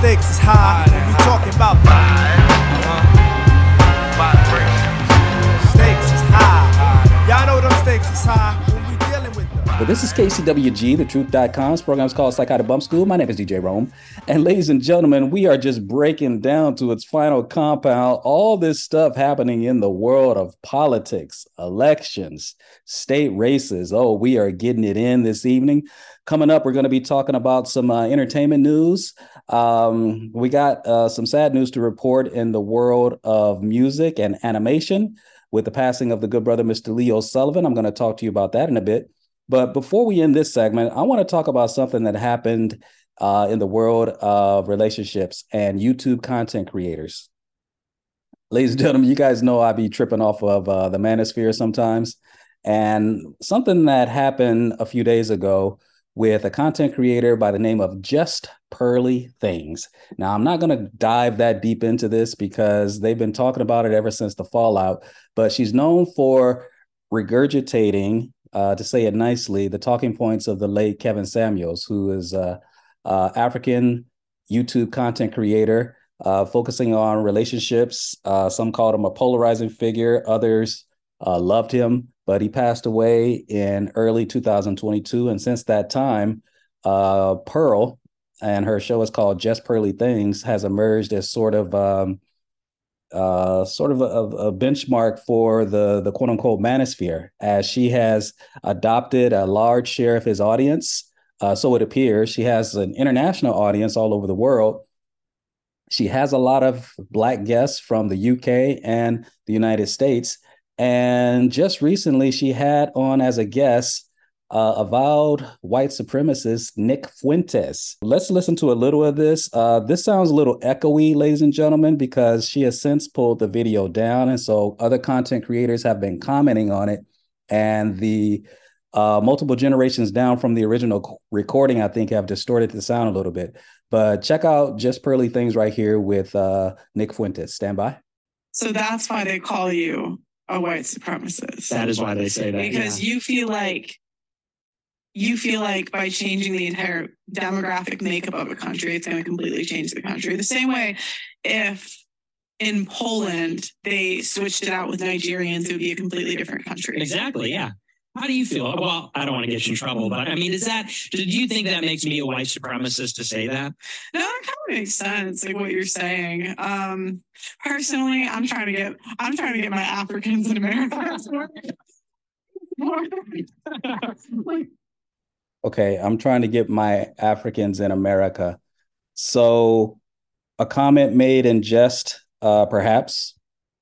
stakes is high. When we talking about Stakes is high. Y'all know them stakes is high. When we dealing with them. But this is KCWG, the truth.com's program is called Psychotic Bump School. My name is DJ Rome. And ladies and gentlemen, we are just breaking down to its final compound all this stuff happening in the world of politics, elections, state races. Oh, we are getting it in this evening. Coming up, we're going to be talking about some uh, entertainment news. Um, we got uh, some sad news to report in the world of music and animation with the passing of the good brother, Mr. Leo Sullivan. I'm going to talk to you about that in a bit. But before we end this segment, I want to talk about something that happened uh, in the world of relationships and YouTube content creators. Ladies and gentlemen, you guys know I be tripping off of uh, the manosphere sometimes. And something that happened a few days ago with a content creator by the name of Just Pearly Things. Now, I'm not going to dive that deep into this because they've been talking about it ever since the fallout, but she's known for regurgitating, uh, to say it nicely, the talking points of the late Kevin Samuels, who is a, a African YouTube content creator. Uh, focusing on relationships. Uh, some called him a polarizing figure. Others uh, loved him but he passed away in early 2022. And since that time, uh, Pearl and her show is called Just Pearly Things has emerged as sort of um, uh, sort of a, a, benchmark for the the quote unquote manosphere, as she has adopted a large share of his audience. Uh, so it appears she has an international audience all over the world. She has a lot of black guests from the UK and the United States, and just recently, she had on as a guest uh, avowed white supremacist Nick Fuentes. Let's listen to a little of this. Uh, this sounds a little echoey, ladies and gentlemen, because she has since pulled the video down. And so other content creators have been commenting on it. And the uh, multiple generations down from the original recording, I think, have distorted the sound a little bit. But check out Just Pearly Things right here with uh, Nick Fuentes. Stand by. So that's why they call you a white supremacist. That is why they say that. Because yeah. you feel like you feel like by changing the entire demographic makeup of a country, it's going to completely change the country. The same way if in Poland they switched it out with Nigerians, it would be a completely different country. Exactly. Yeah. How do you feel? Well, I don't want to get you in trouble, but I mean, is that, do you think that makes me a white supremacist to say that? No, that kind of makes sense, like what you're saying. Um, personally, I'm trying to get, I'm trying to get my Africans in America. *laughs* okay, I'm trying to get my Africans in America. So, a comment made in jest, uh, perhaps,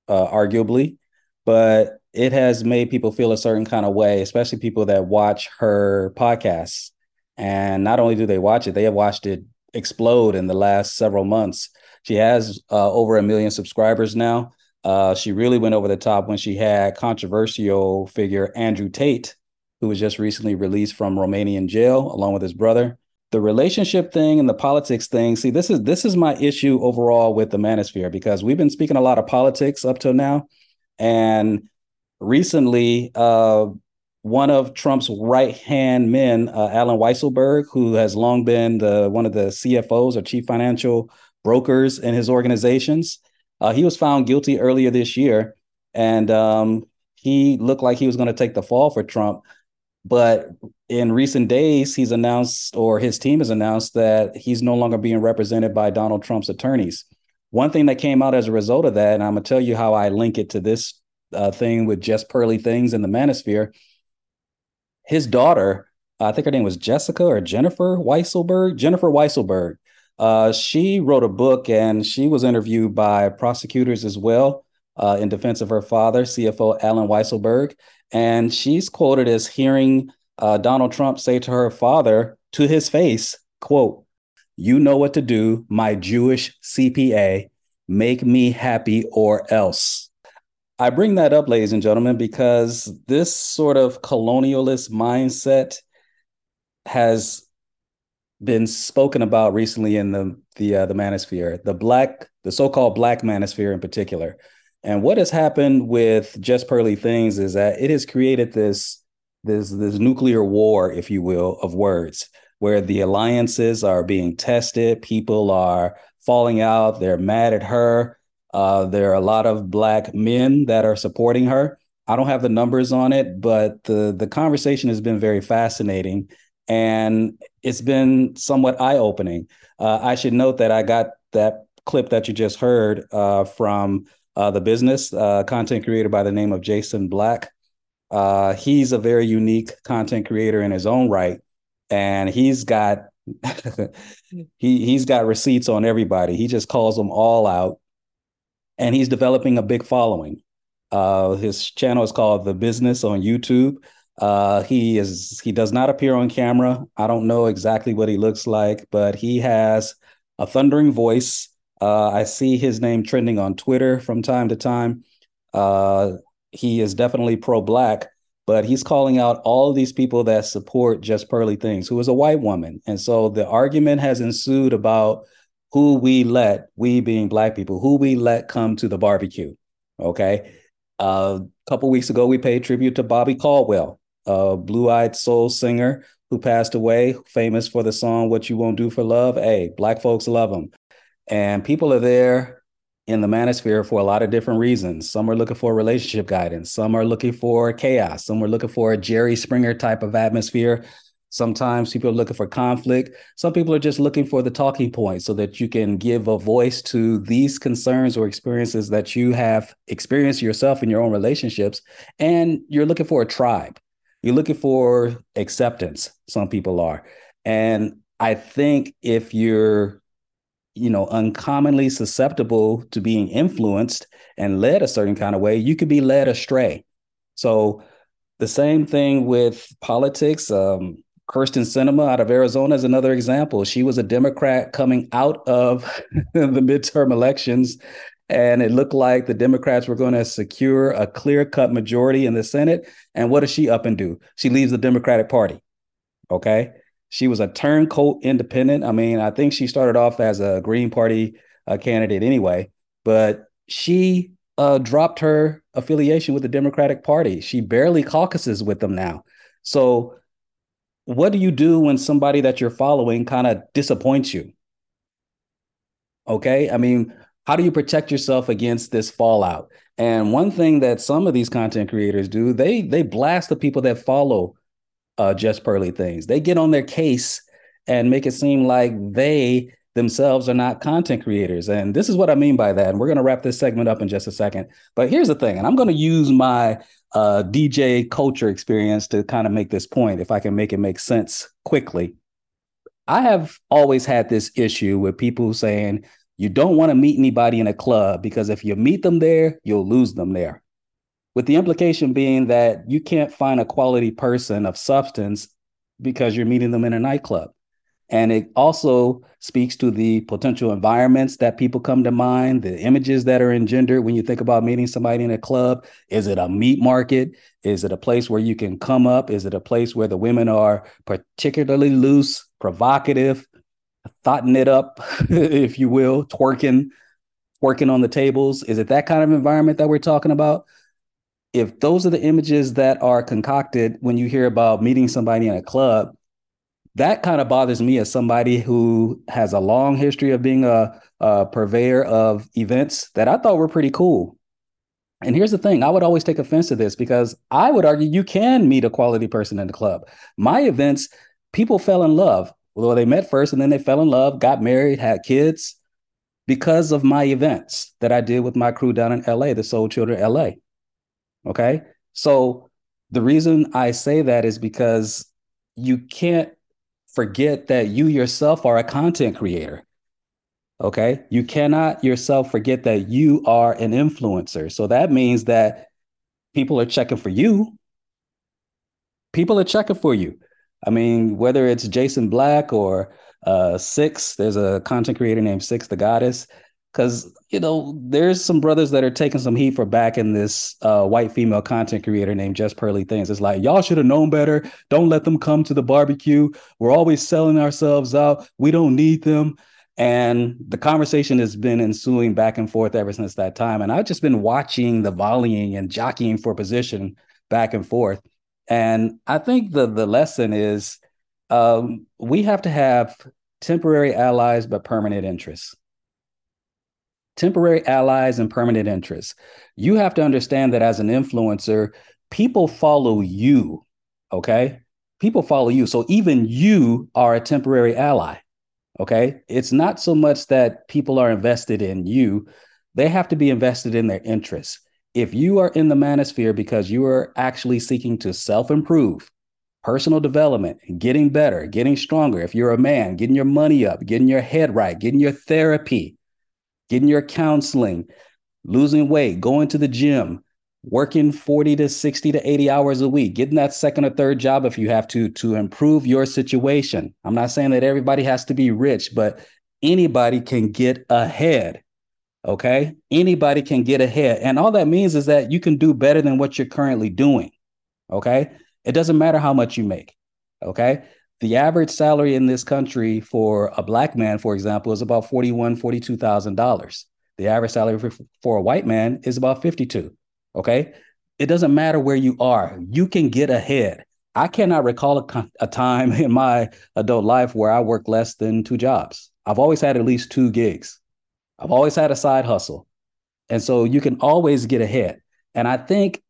uh, arguably, but it has made people feel a certain kind of way, especially people that watch her podcasts. And not only do they watch it, they have watched it explode in the last several months. She has uh, over a million subscribers now. Uh, she really went over the top when she had controversial figure Andrew Tate, who was just recently released from Romanian jail along with his brother. The relationship thing and the politics thing. See, this is this is my issue overall with the manosphere because we've been speaking a lot of politics up till now, and recently, uh, one of Trump's right hand men, uh, Allen Weisselberg, who has long been the one of the CFOs or chief financial brokers in his organizations, uh, he was found guilty earlier this year, and um, he looked like he was going to take the fall for Trump. But in recent days, he's announced, or his team has announced, that he's no longer being represented by Donald Trump's attorneys. One thing that came out as a result of that, and I'm gonna tell you how I link it to this uh, thing with just pearly things in the manosphere. His daughter I think her name was Jessica or Jennifer Weisselberg. Jennifer Weisselberg. Uh, she wrote a book and she was interviewed by prosecutors as well uh, in defense of her father, CFO Allen Weisselberg. And she's quoted as hearing uh, Donald Trump say to her father to his face, quote, you know what to do, my Jewish CPA, make me happy or else. I bring that up, ladies and gentlemen, because this sort of colonialist mindset has been spoken about recently in the the uh, the manosphere, the black, the so-called black manosphere in particular. And what has happened with just pearly things is that it has created this this this nuclear war, if you will, of words, where the alliances are being tested, people are falling out, they're mad at her. Uh, there are a lot of black men that are supporting her. I don't have the numbers on it, but the the conversation has been very fascinating and it's been somewhat eye opening. Uh, I should note that I got that clip that you just heard uh, from uh, the business uh, content creator by the name of Jason Black. Uh, he's a very unique content creator in his own right, and he's got *laughs* he he's got receipts on everybody. He just calls them all out, and he's developing a big following. Uh, his channel is called The Business on YouTube. Uh, he is he does not appear on camera. I don't know exactly what he looks like, but he has a thundering voice. Uh, I see his name trending on Twitter from time to time. Uh, he is definitely pro-black, but he's calling out all these people that support just pearly things, who is a white woman, and so the argument has ensued about who we let, we being black people, who we let come to the barbecue. Okay. Uh, a couple weeks ago, we paid tribute to Bobby Caldwell a blue-eyed soul singer who passed away, famous for the song "What You Won't Do for Love." Hey, black folks love him, and people are there in the manosphere for a lot of different reasons. Some are looking for relationship guidance. Some are looking for chaos. Some are looking for a Jerry Springer type of atmosphere. Sometimes people are looking for conflict. Some people are just looking for the talking point so that you can give a voice to these concerns or experiences that you have experienced yourself in your own relationships. And you're looking for a tribe. You're looking for acceptance. Some people are. And I think if you're, you know, uncommonly susceptible to being influenced and led a certain kind of way, you could be led astray. So the same thing with politics. Um, Kyrsten Sinema out of Arizona is another example. She was a Democrat coming out of *laughs* the midterm elections and it looked like the Democrats were going to secure a clear cut majority in the Senate. And what does she up and do? She leaves the Democratic Party. Okay. She was a turncoat independent. I mean, I think she started off as a Green Party uh, candidate anyway, but she uh, dropped her affiliation with the Democratic Party. She barely caucuses with them now. So, what do you do when somebody that you're following kind of disappoints you? Okay. I mean, how do you protect yourself against this fallout? And one thing that some of these content creators do, they they blast the people that follow uh, just pearly things. They get on their case and make it seem like they themselves are not content creators. And this is what I mean by that. And we're going to wrap this segment up in just a second. But here's the thing, and I'm going to use my uh, DJ culture experience to kind of make this point, if I can make it make sense quickly. I have always had this issue with people saying, you don't want to meet anybody in a club because if you meet them there, you'll lose them there. With the implication being that you can't find a quality person of substance because you're meeting them in a nightclub. And it also speaks to the potential environments that people come to mind, the images that are engendered when you think about meeting somebody in a club. Is it a meat market? Is it a place where you can come up? Is it a place where the women are particularly loose, provocative, thoughting it up, *laughs* if you will, twerking, twerking on the tables? Is it that kind of environment that we're talking about? If those are the images that are concocted when you hear about meeting somebody in a club, that kind of bothers me as somebody who has a long history of being a, a purveyor of events that I thought were pretty cool. And here's the thing I would always take offense to this because I would argue you can meet a quality person in the club. My events, people fell in love. Well, they met first and then they fell in love, got married, had kids because of my events that I did with my crew down in LA, the Soul Children LA. Okay. So the reason I say that is because you can't forget that you yourself are a content creator. Okay. You cannot yourself forget that you are an influencer. So that means that people are checking for you. People are checking for you. I mean, whether it's Jason Black or uh, Six, there's a content creator named Six the Goddess. Because, you know, there's some brothers that are taking some heat for backing this uh, white female content creator named Just Pearly Things. It's like, y'all should have known better. Don't let them come to the barbecue. We're always selling ourselves out. We don't need them. And the conversation has been ensuing back and forth ever since that time. And I've just been watching the volleying and jockeying for position back and forth. And I think the the lesson is um, we have to have temporary allies but permanent interests. Temporary allies and permanent interests. You have to understand that as an influencer, people follow you. Okay, people follow you. So even you are a temporary ally. Okay, it's not so much that people are invested in you; they have to be invested in their interests if you are in the manosphere because you are actually seeking to self improve, personal development, getting better, getting stronger, if you're a man, getting your money up, getting your head right, getting your therapy, getting your counseling, losing weight, going to the gym, working 40 to 60 to 80 hours a week, getting that second or third job if you have to, to improve your situation. I'm not saying that everybody has to be rich, but anybody can get ahead. Okay. Anybody can get ahead. And all that means is that you can do better than what you're currently doing. Okay. It doesn't matter how much you make. Okay. The average salary in this country for a black man, for example, is about $41,000, $42,000. The average salary for, for a white man is about 52. Okay. It doesn't matter where you are, you can get ahead. I cannot recall a, a time *laughs* in my adult life where I worked less than two jobs. I've always had at least two gigs. I've always had a side hustle. And so you can always get ahead. And I think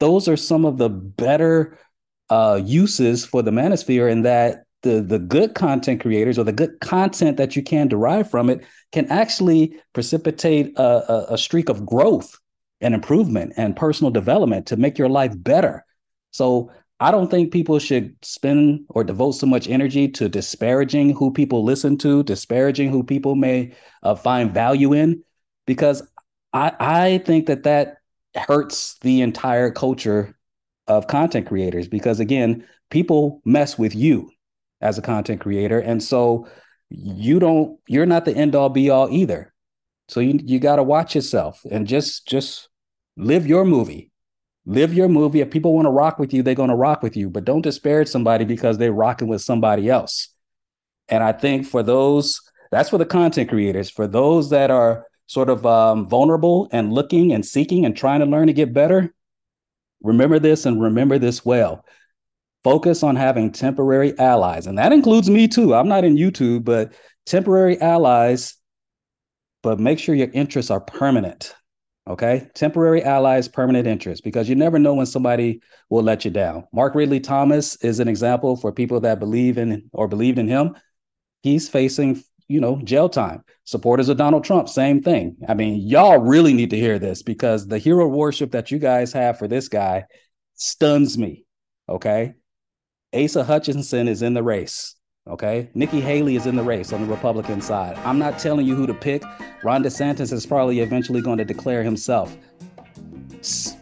those are some of the better uh, uses for the manosphere and that the the good content creators or the good content that you can derive from it can actually precipitate a, a, a streak of growth and improvement and personal development to make your life better. So I don't think people should spend or devote so much energy to disparaging who people listen to, disparaging who people may uh, find value in, because I, I think that that hurts the entire culture of content creators. Because again, people mess with you as a content creator, and so you don't, you're not the end all be all either. So you you got to watch yourself and just just live your movie live your movie. If people want to rock with you, they're going to rock with you, but don't disparage somebody because they're rocking with somebody else. And I think for those, that's for the content creators. For those that are sort of um, vulnerable and looking and seeking and trying to learn to get better, remember this and remember this well. Focus on having temporary allies. And that includes me too. I'm not in YouTube, but temporary allies, but make sure your interests are permanent. Okay. Temporary allies, permanent interests, because you never know when somebody will let you down. Mark Ridley Thomas is an example for people that believe in or believed in him. He's facing, you know, jail time. Supporters of Donald Trump, same thing. I mean, y'all really need to hear this because the hero worship that you guys have for this guy stuns me. Okay. Asa Hutchinson is in the race. Okay. Nikki Haley is in the race on the Republican side. I'm not telling you who to pick. Ron DeSantis is probably eventually going to declare himself. *laughs*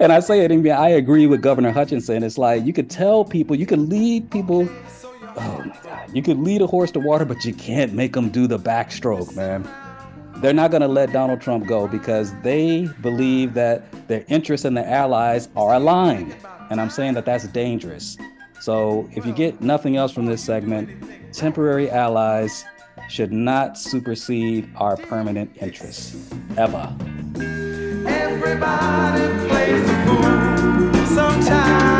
and I say it, I mean, I agree with Governor Hutchinson. It's like you could tell people, you could lead people. Oh my God. You could lead a horse to water, but you can't make them do the backstroke, man. They're not going to let Donald Trump go because they believe that their interests and their allies are aligned. And I'm saying that that's dangerous. So if you get nothing else from this segment, temporary allies should not supersede our permanent interests ever. Everybody plays the fool sometimes.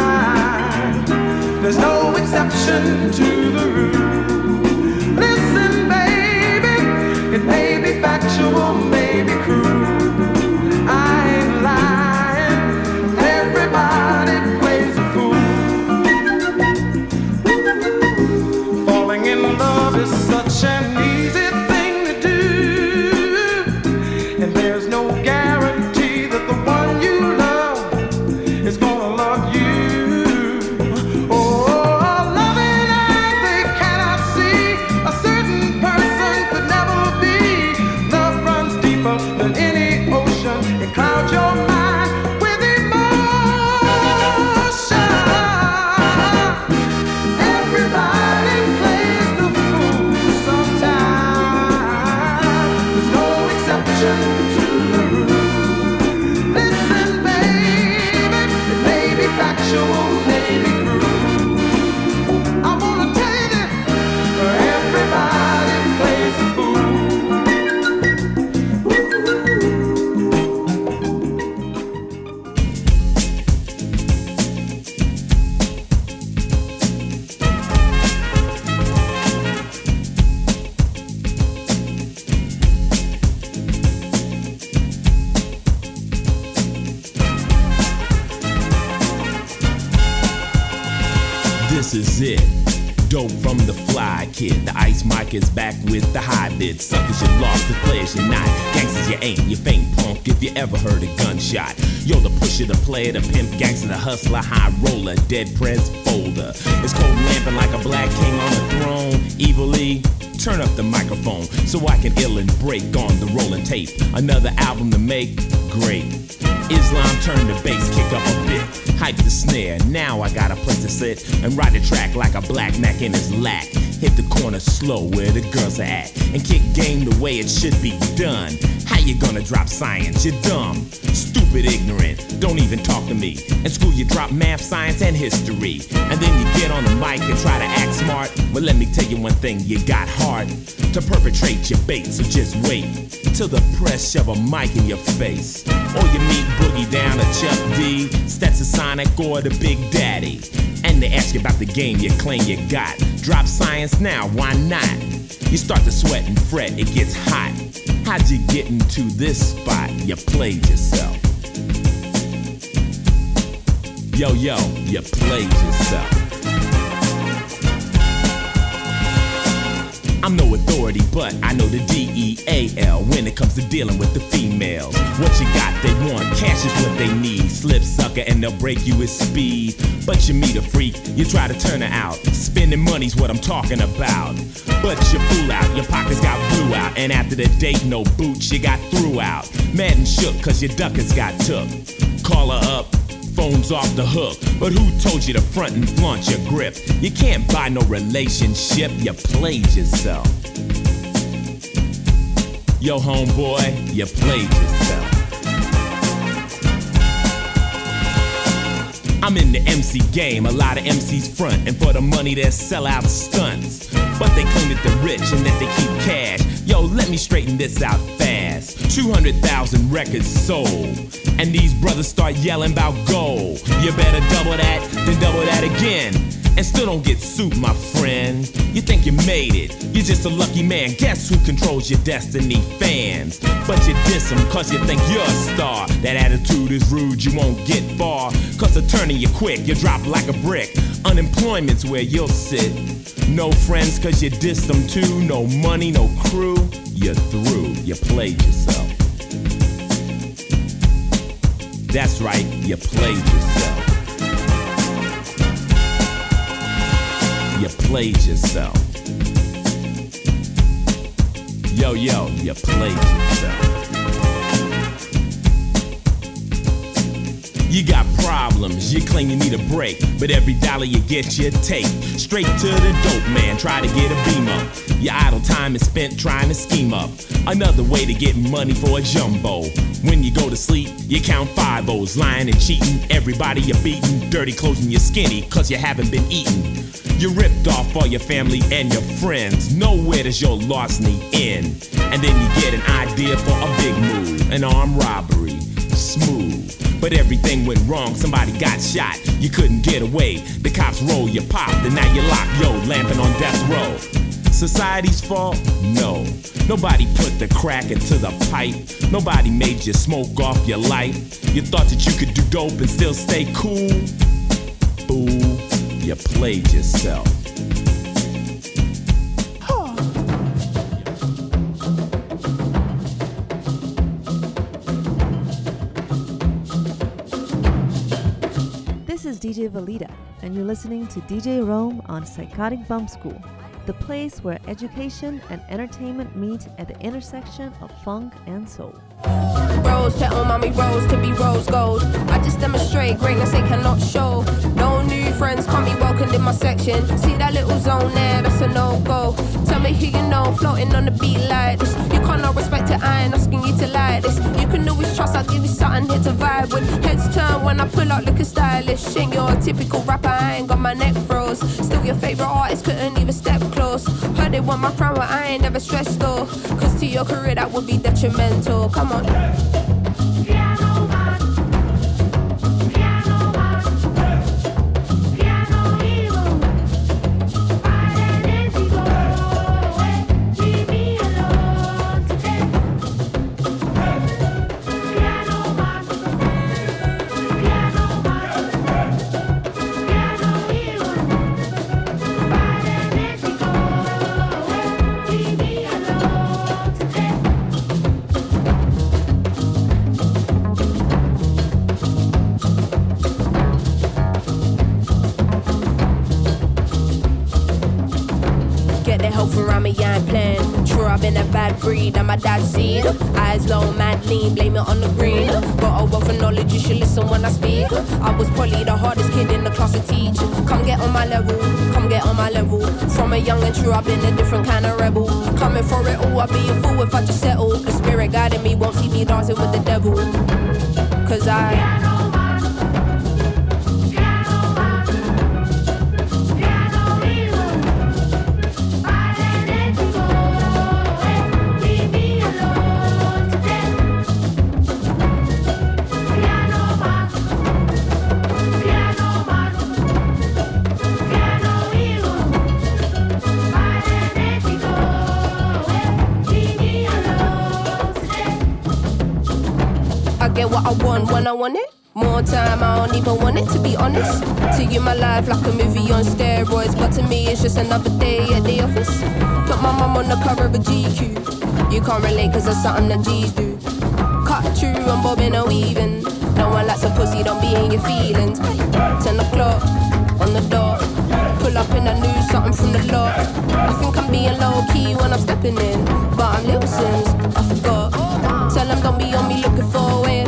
There's no exception to the rule. Listen, baby, it may be factual, may be cruel. Is back with the high bid. Suckers, you lost, the players, you're not. Gangsters, you ain't. You faint punk if you ever heard a gunshot. Yo, the pusher, the player, the pimp, gangster, the hustler, high roller, dead press folder. It's cold lamping like a black king on a throne. Evilly, turn up the microphone so I can ill and break on the rolling tape. Another album to make, great. Islam turn the bass, kick up a bit. Hype the snare, now I got a place to sit and ride the track like a black Mac in his lack. Hit the corner slow where the girls are at and kick game the way it should be done. How you gonna drop science? You're dumb, stupid, ignorant. Don't even talk to me. In school, you drop math, science, and history. And then you get on the mic and try to act smart. But let me tell you one thing you got heart to perpetrate your bait, so just wait till the press shove a mic in your face. Or you meet Boogie down at Chuck D, Stetsasonic, or the Big Daddy. And they ask you about the game you claim you got. Drop science now, why not? You start to sweat and fret, it gets hot. How'd you get into this spot? You played yourself. Yo, yo, you played yourself. I'm no authority, but I know the D-E-A-L when it comes to dealing with the females. What you got, they want. Cash is what they need. Slip sucker and they'll break you with speed. But you meet a freak, you try to turn her out. Spending money's what I'm talking about. But you fool out, your pockets got blew out. And after the date, no boots, you got threw out. Mad and shook, cause your duckers got took. Call her up, phone's off the hook. But who told you to front and flaunt your grip? You can't buy no relationship, you played yourself. Yo, homeboy, you played yourself. I'm in the MC game, a lot of MCs front, and for the money they sell out stunts. But they claim that they're rich and that they keep cash. Yo, let me straighten this out fast. 200,000 records sold. And these brothers start yelling about gold. You better double that, then double that again. And still don't get sued, my friend. You think you made it, you're just a lucky man. Guess who controls your destiny? Fans. But you diss them cause you think you're a star. That attitude is rude, you won't get far. Cause turning you quick, you drop like a brick. Unemployment's where you'll sit. No friends cause you dissed them too. No money, no crew. You're through, you played yourself. That's right, you played yourself. You played yourself. Yo, yo, you played yourself. You got problems, you claim you need a break, but every dollar you get, you take. Straight to the dope man, try to get a beam up. Your idle time is spent trying to scheme up another way to get money for a jumbo. When you go to sleep, you count five O's, lying and cheating. Everybody you're beating, dirty clothes and you're skinny, cause you haven't been eating. You ripped off all your family and your friends. Nowhere does your larceny end. And then you get an idea for a big move, an armed robbery. Smooth. But everything went wrong, somebody got shot. You couldn't get away. The cops roll you popped, and now you're locked, yo, lamping on death row. Society's fault? No. Nobody put the crack into the pipe. Nobody made you smoke off your life. You thought that you could do dope and still stay cool? Fool, you played yourself. DJ Valida, and you're listening to DJ Rome on Psychotic Bump School, the place where education and entertainment meet at the intersection of funk and soul. Rose petal, mommy rose to be rose gold. I just demonstrate greatness they cannot show. No new friends can't be welcomed in my section. See that little zone there, that's a no go. Tell me who you know, floating on the beat like this. You can't not respect it, I ain't asking you to like this. You can always trust, I'll give you something here to vibe with. Heads turn when I pull out looking stylish. Ain't your typical rapper, I ain't got my neck froze. Still your favorite artist, couldn't even step close. Heard they want my crown, but I ain't never stressed though. Cause to your career, that would be detrimental. Come on. Bad breed, I'm my dad's seed. Eyes low, mad lean, blame it on the green. Got a oh, wealth of knowledge, you should listen when I speak. I was probably the hardest kid in the class to teach. Come get on my level, come get on my level. From a young and true, I've been a different kind of rebel. Coming for it all, I'd be a fool if I just settle. The spirit guiding me won't see me dancing with the devil. Cause. I I want it. More time, I don't even want it to be honest. To you, my life like a movie on steroids, but to me, it's just another day at the office. Put my mum on the cover of a GQ. You can't relate, cause that's something that G's do. Cut through, I'm bobbing and weaving. No one likes a pussy, don't be in your feelings. 10 o'clock on the dot. Pull up in a new something from the lot. I think I'm being low key when I'm stepping in. But I'm Lil Simz, I forgot. Tell them don't be on me looking for me,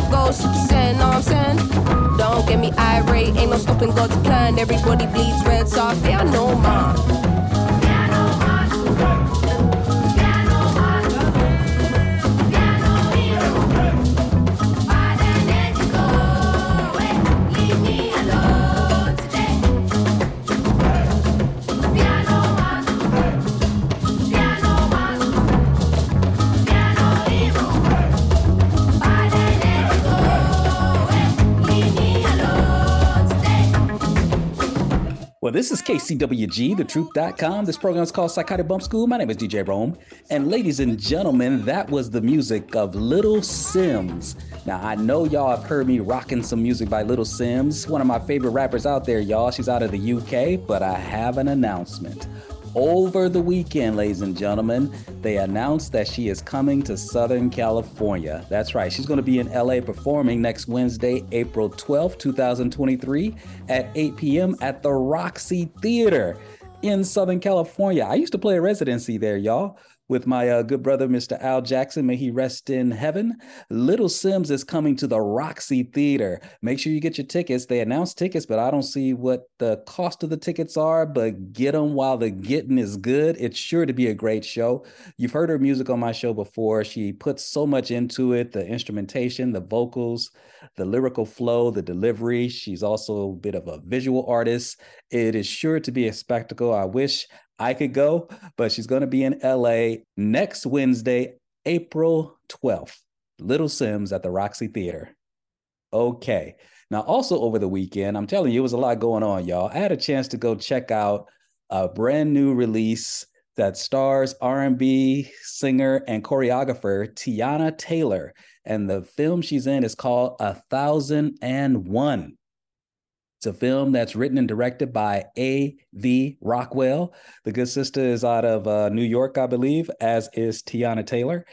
I'ma go super know what I'm saying? Don't get me irate, ain't no stopping God's plan. Everybody bleeds red, so I fear no man. Well, this is KCWG, thetruth.com. This program is called Psychotic Bump School. My name is DJ Rome. And ladies and gentlemen, that was the music of Little Simz. Now, I know y'all have heard me rocking some music by Little Simz, one of my favorite rappers out there, y'all. She's out of the UK, but I have an announcement. Over the weekend, ladies and gentlemen, they announced that she is coming to Southern California. That's right, she's going to be in LA performing next Wednesday, April 12th, 2023, at 8 p.m. at the Roxy Theater in Southern California. I used to play a residency there, y'all. With my uh, good brother, Mr. Al Jackson, may he rest in heaven. Little Simz is coming to the Roxy Theater. Make sure you get your tickets. They announced tickets, but I don't see what the cost of the tickets are. But get them while the getting is good. It's sure to be a great show. You've heard her music on my show before. She puts so much into it the instrumentation, the vocals, the lyrical flow, the delivery. She's also a bit of a visual artist. It is sure to be a spectacle. I wish I could go, but she's going to be in LA next Wednesday, April 12th. Little Simz at the Roxy Theater. Okay. Now, also over the weekend, I'm telling you, it was a lot going on, y'all. I had a chance to go check out a brand new release that stars R&B singer and choreographer Teyana Taylor, and the film she's in is called A Thousand and One. It's a film that's written and directed by A.V. Rockwell. The good sister is out of uh, New York, I believe, as is Teyana Taylor.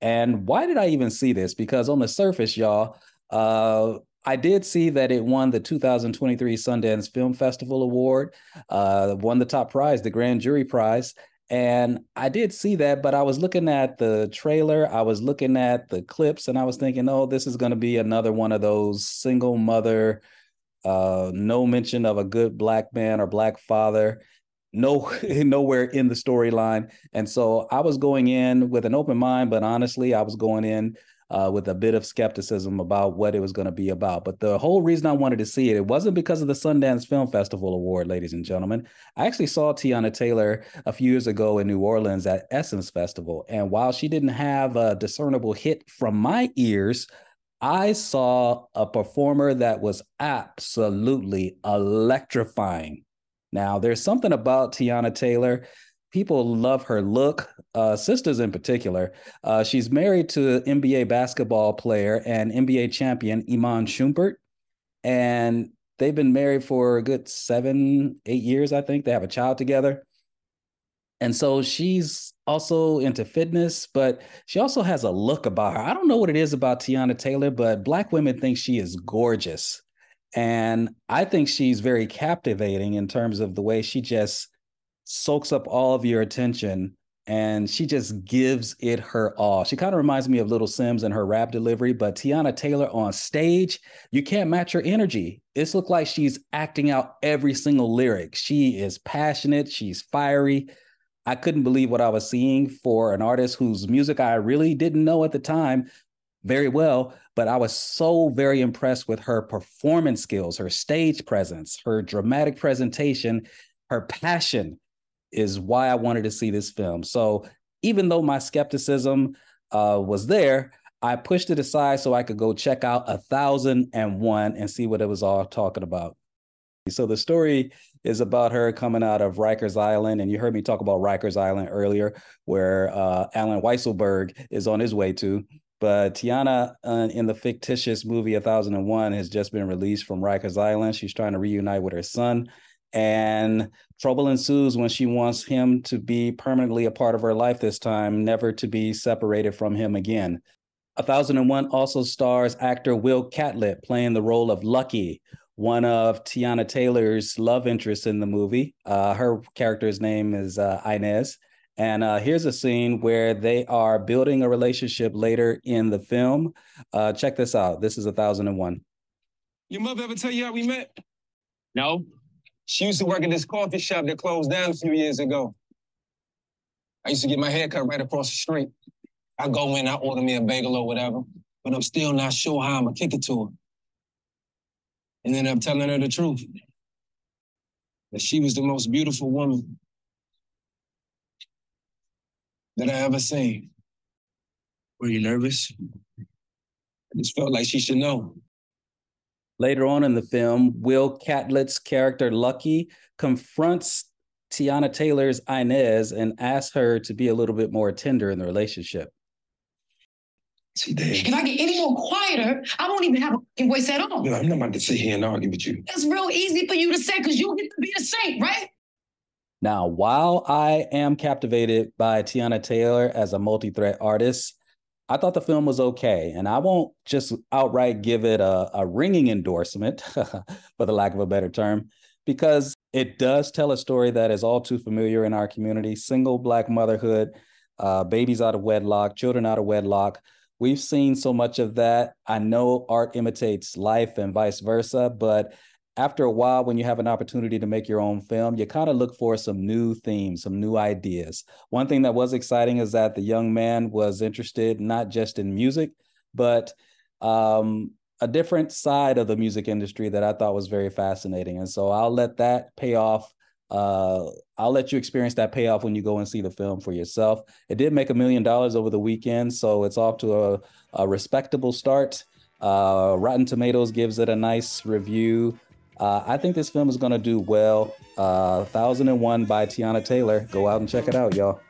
And why did I even see this? Because on the surface, y'all, uh, I did see that it won the 2023 Sundance Film Festival Award, uh, won the top prize, the Grand Jury Prize. And I did see that, but I was looking at the trailer, I was looking at the clips, and I was thinking, oh, this is going to be another one of those single mother uh, no mention of a good black man or black father no *laughs* nowhere in the storyline. And so i was going in with an open mind but honestly i was going in uh, with a bit of skepticism about what it was going to be about. But the whole reason i wanted to see it it wasn't because of the sundance film festival award ladies and gentlemen. I actually saw teyana taylor a few years ago in new orleans at essence festival. And while she didn't have a discernible hit from my ears I saw a performer that was absolutely electrifying. Now, there's something about Teyana Taylor. People love her look, uh, sisters in particular. Uh, she's married to NBA basketball player and NBA champion Iman Shumpert. And they've been married for a good seven, eight years, I think. They have a child together. And so she's also into fitness, but she also has a look about her. I don't know what it is about Teyana Taylor, but Black women think she is gorgeous. And I think she's very captivating in terms of the way she just soaks up all of your attention and she just gives it her all. She kind of reminds me of Little Simz and her rap delivery, but Teyana Taylor on stage, you can't match her energy. It's looked like she's acting out every single lyric. She is passionate, she's fiery. I couldn't believe what I was seeing for an artist whose music I really didn't know at the time very well, but I was so very impressed with her performance skills, her stage presence, her dramatic presentation, her passion is why I wanted to see this film. So even though my skepticism uh, was there, I pushed it aside so I could go check out a thousand and one and see what it was all talking about. So the story is about her coming out of Rikers Island, and you heard me talk about Rikers Island earlier, where uh, Allen Weisselberg is on his way to. But Teyana, uh, in the fictitious movie 1001, has just been released from Rikers Island. She's trying to reunite with her son and trouble ensues when she wants him to be permanently a part of her life this time, never to be separated from him again. 1001 also stars actor Will Catlett playing the role of Lucky, one of Teyana Taylor's love interests in the movie. Uh, her character's name is uh, Inez. And uh, here's a scene where they are building a relationship later in the film. Uh, check this out. This is 1001. Your mother ever tell you how we met? No. She used to work at this coffee shop that closed down a few years ago. I used to get my hair cut right across the street. I go in, I order me a bagel or whatever, but I'm still not sure how I'm gonna kick it to her. And then I'm telling her the truth. That she was the most beautiful woman that I ever seen. Were you nervous? I just felt like she should know. Later on in the film, Will Catlett's character Lucky confronts Teyana Taylor's Inez and asks her to be a little bit more tender in the relationship. See, Dave. If I get any more quieter, I won't even have a fucking voice at all. No, I'm not about to sit here and argue with you. That's real easy for you to say because you get to be a saint, right? Now, while I am captivated by Teyana Taylor as a multi threat artist, I thought the film was okay. And I won't just outright give it a, a ringing endorsement, *laughs* for the lack of a better term, because it does tell a story that is all too familiar in our community single Black motherhood, uh, babies out of wedlock, children out of wedlock. We've seen so much of that. I know art imitates life and vice versa, but after a while, when you have an opportunity to make your own film, you kind of look for some new themes, some new ideas. One thing that was exciting is that the young man was interested not just in music, but um, a different side of the music industry that I thought was very fascinating. And so I'll let that pay off. Uh, I'll let you experience that payoff when you go and see the film for yourself. It did make a million dollars over the weekend, so it's off to a, a respectable start. Uh, Rotten Tomatoes gives it a nice review. Uh, I think this film is going to do well. Uh, 1001 by Teyana Taylor. Go out and check it out, y'all.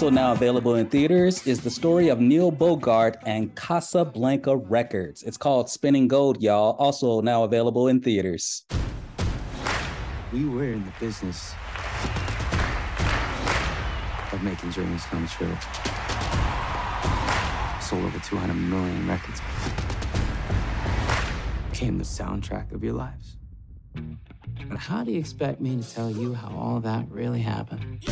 Also now available in theaters is the story of Neil Bogart and Casablanca Records. It's called Spinning Gold, y'all. Also now available in theaters. We were in the business of making dreams come true. Sold over 200 million records. Became the soundtrack of your lives. But how do you expect me to tell you how all that really happened?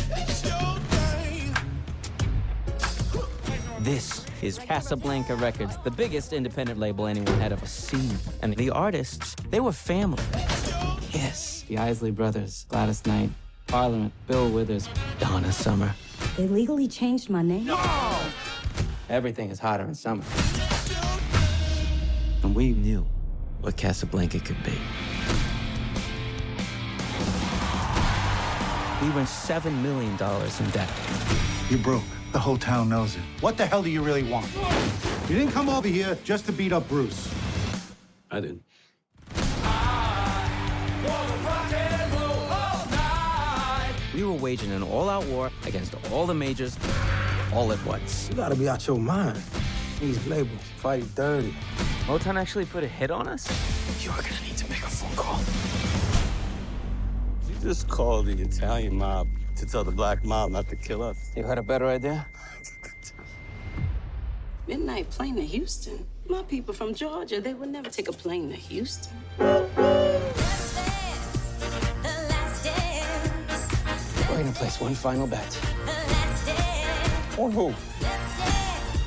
This is Casablanca Records, the biggest independent label anyone had ever seen. And the artists, they were family. Yes, the Isley Brothers, Gladys Knight, Parliament, Bill Withers, Donna Summer. They legally changed my name. No! Everything is hotter in summer. And we knew what Casablanca could be. We were $7 million in debt. You're broke. The whole town knows it. What the hell do you really want? You didn't come over here just to beat up Bruce. I didn't. We were waging an all-out war against all the majors, all at once. You gotta be out your mind. These labels fight dirty. Motown actually put a hit on us? You're gonna need to make a phone call. You just called the Italian mob to tell the black mob not to kill us. You had a better idea? Midnight plane to Houston. My people from Georgia, they would never take a plane to Houston. We're gonna place one final bet. On who?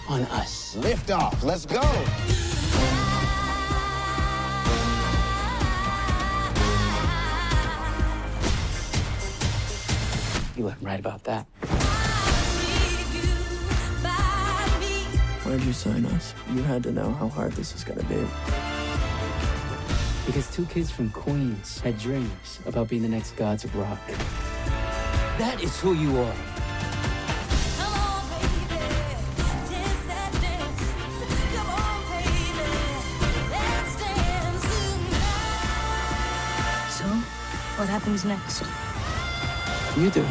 On us. Lift off. Let's go. You were right about that. Why'd you sign us? You had to know how hard this was gonna be. Because two kids from Queens had dreams about being the next gods of rock. That is who you are. So, what happens next? You do.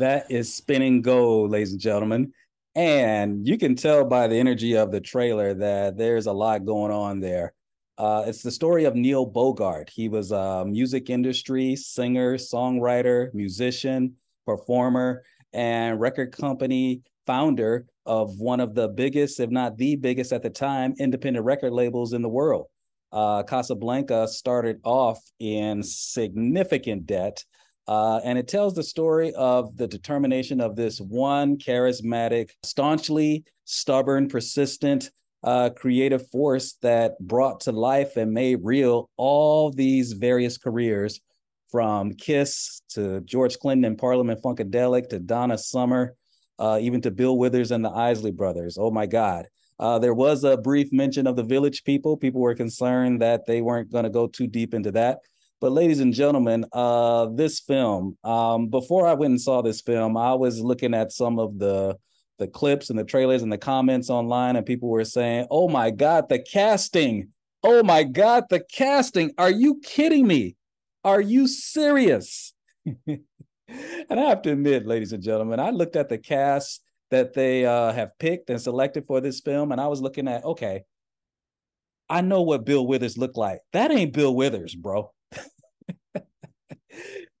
That is Spinning Gold, ladies and gentlemen. And you can tell by the energy of the trailer that there's a lot going on there. Uh, it's the story of Neil Bogart. He was a music industry singer, songwriter, musician, performer, and record company founder of one of the biggest, if not the biggest at the time, independent record labels in the world. Uh, Casablanca started off in significant debt. Uh, and it tells the story of the determination of this one charismatic, staunchly stubborn, persistent, uh, creative force that brought to life and made real all these various careers from Kiss to George Clinton and Parliament Funkadelic to Donna Summer, uh, even to Bill Withers and the Isley Brothers. Oh my God. Uh, there was a brief mention of the Village People. People were concerned that they weren't going to go too deep into that. But, ladies and gentlemen, uh, this film, um, before I went and saw this film, I was looking at some of the the clips and the trailers and the comments online, and people were saying, "Oh my God, the casting! Oh my God, the casting! Are you kidding me? Are you serious?" *laughs* and I have to admit, ladies and gentlemen, I looked at the cast that they uh, have picked and selected for this film, and I was looking at, okay, I know what Bill Withers looked like. That ain't Bill Withers, bro.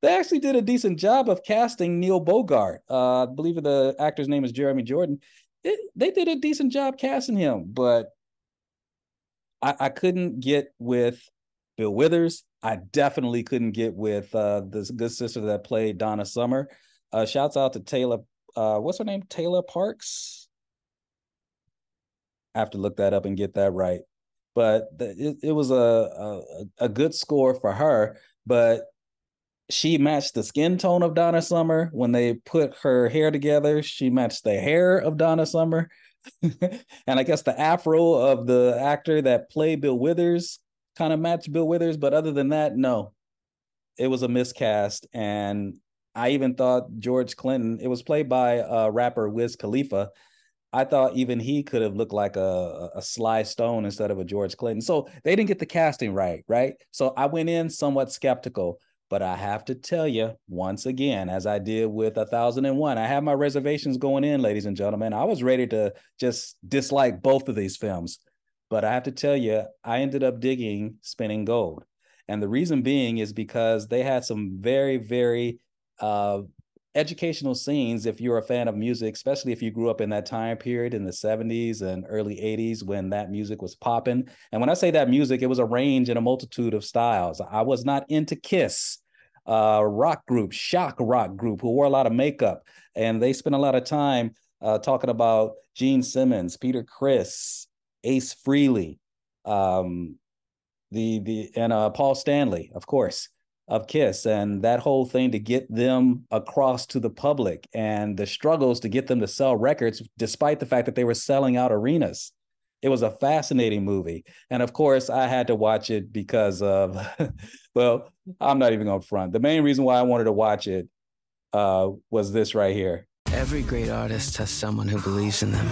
They actually did a decent job of casting Neil Bogart. Uh, I believe the actor's name is Jeremy Jordan. It, they did a decent job casting him, but I, I, couldn't get with Bill Withers. I definitely couldn't get with uh, this good sister that played Donna Summer. Uh, shouts out to Taylor. Uh, what's her name? Tayla Parx. I have to look that up and get that right. But it, it was a, a a good score for her. But she matched the skin tone of Donna Summer. When they put her hair together, she matched the hair of Donna Summer. *laughs* and I guess the afro of the actor that played Bill Withers kind of matched Bill Withers. But other than that, no, it was a miscast. And I even thought George Clinton, it was played by uh, rapper Wiz Khalifa. I thought even he could have looked like a, a Sly Stone instead of a George Clinton. So they didn't get the casting right, right? So I went in somewhat skeptical. But I have to tell you once again, as I did with a thousand and one, I had my reservations going in, ladies and gentlemen. I was ready to just dislike both of these films. But I have to tell you, I ended up digging Spinning Gold. And the reason being is because they had some very, very uh, educational scenes if you're a fan of music, especially if you grew up in that time period in the 70s and early 80s when that music was popping. And when I say that music, it was a range and a multitude of styles. I was not into Kiss, uh, rock group, shock rock group, who wore a lot of makeup. And they spent a lot of time uh, talking about Gene Simmons, Peter Criss, Ace Frehley, um, the the and uh, Paul Stanley, of course of Kiss and that whole thing to get them across to the public and the struggles to get them to sell records, despite the fact that they were selling out arenas. It was a fascinating movie. And of course, I had to watch it because of, *laughs* well, I'm not even going to front. The main reason why I wanted to watch it uh, was this right here. Every great artist has someone who believes in them.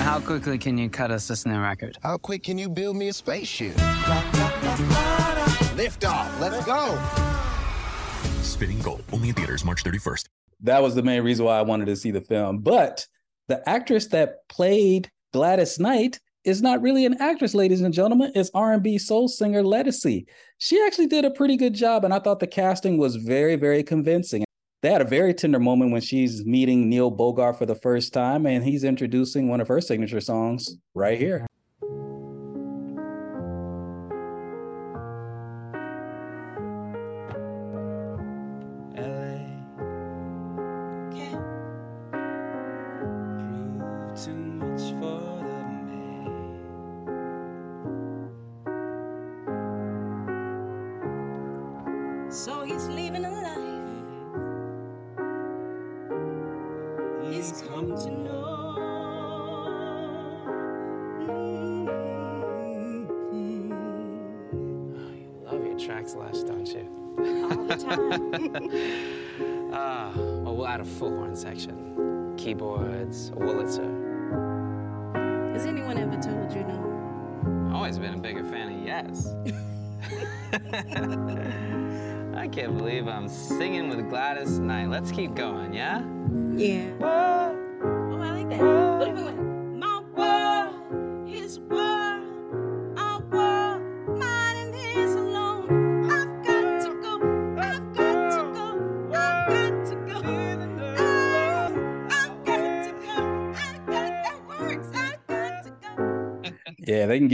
How quickly can you cut us a snare record? How quick can you build me a spaceship? Lift off. Let's go. Spinning Gold, only in theaters March 31st. That was the main reason why I wanted to see the film. But the actress that played Gladys Knight is not really an actress, ladies and gentlemen. It's R&B soul singer Ledisi. She actually did a pretty good job, and I thought the casting was very, very convincing. They had a very tender moment when she's meeting Neil Bogart for the first time, and he's introducing one of her signature songs right here. All the time. Ah, well, we'll add a full horn section. Keyboards, a Wurlitzer. Has anyone ever told you no? I've always been a bigger fan of Yes. *laughs* I can't believe I'm singing with Gladys Knight. Let's keep going, yeah? Yeah.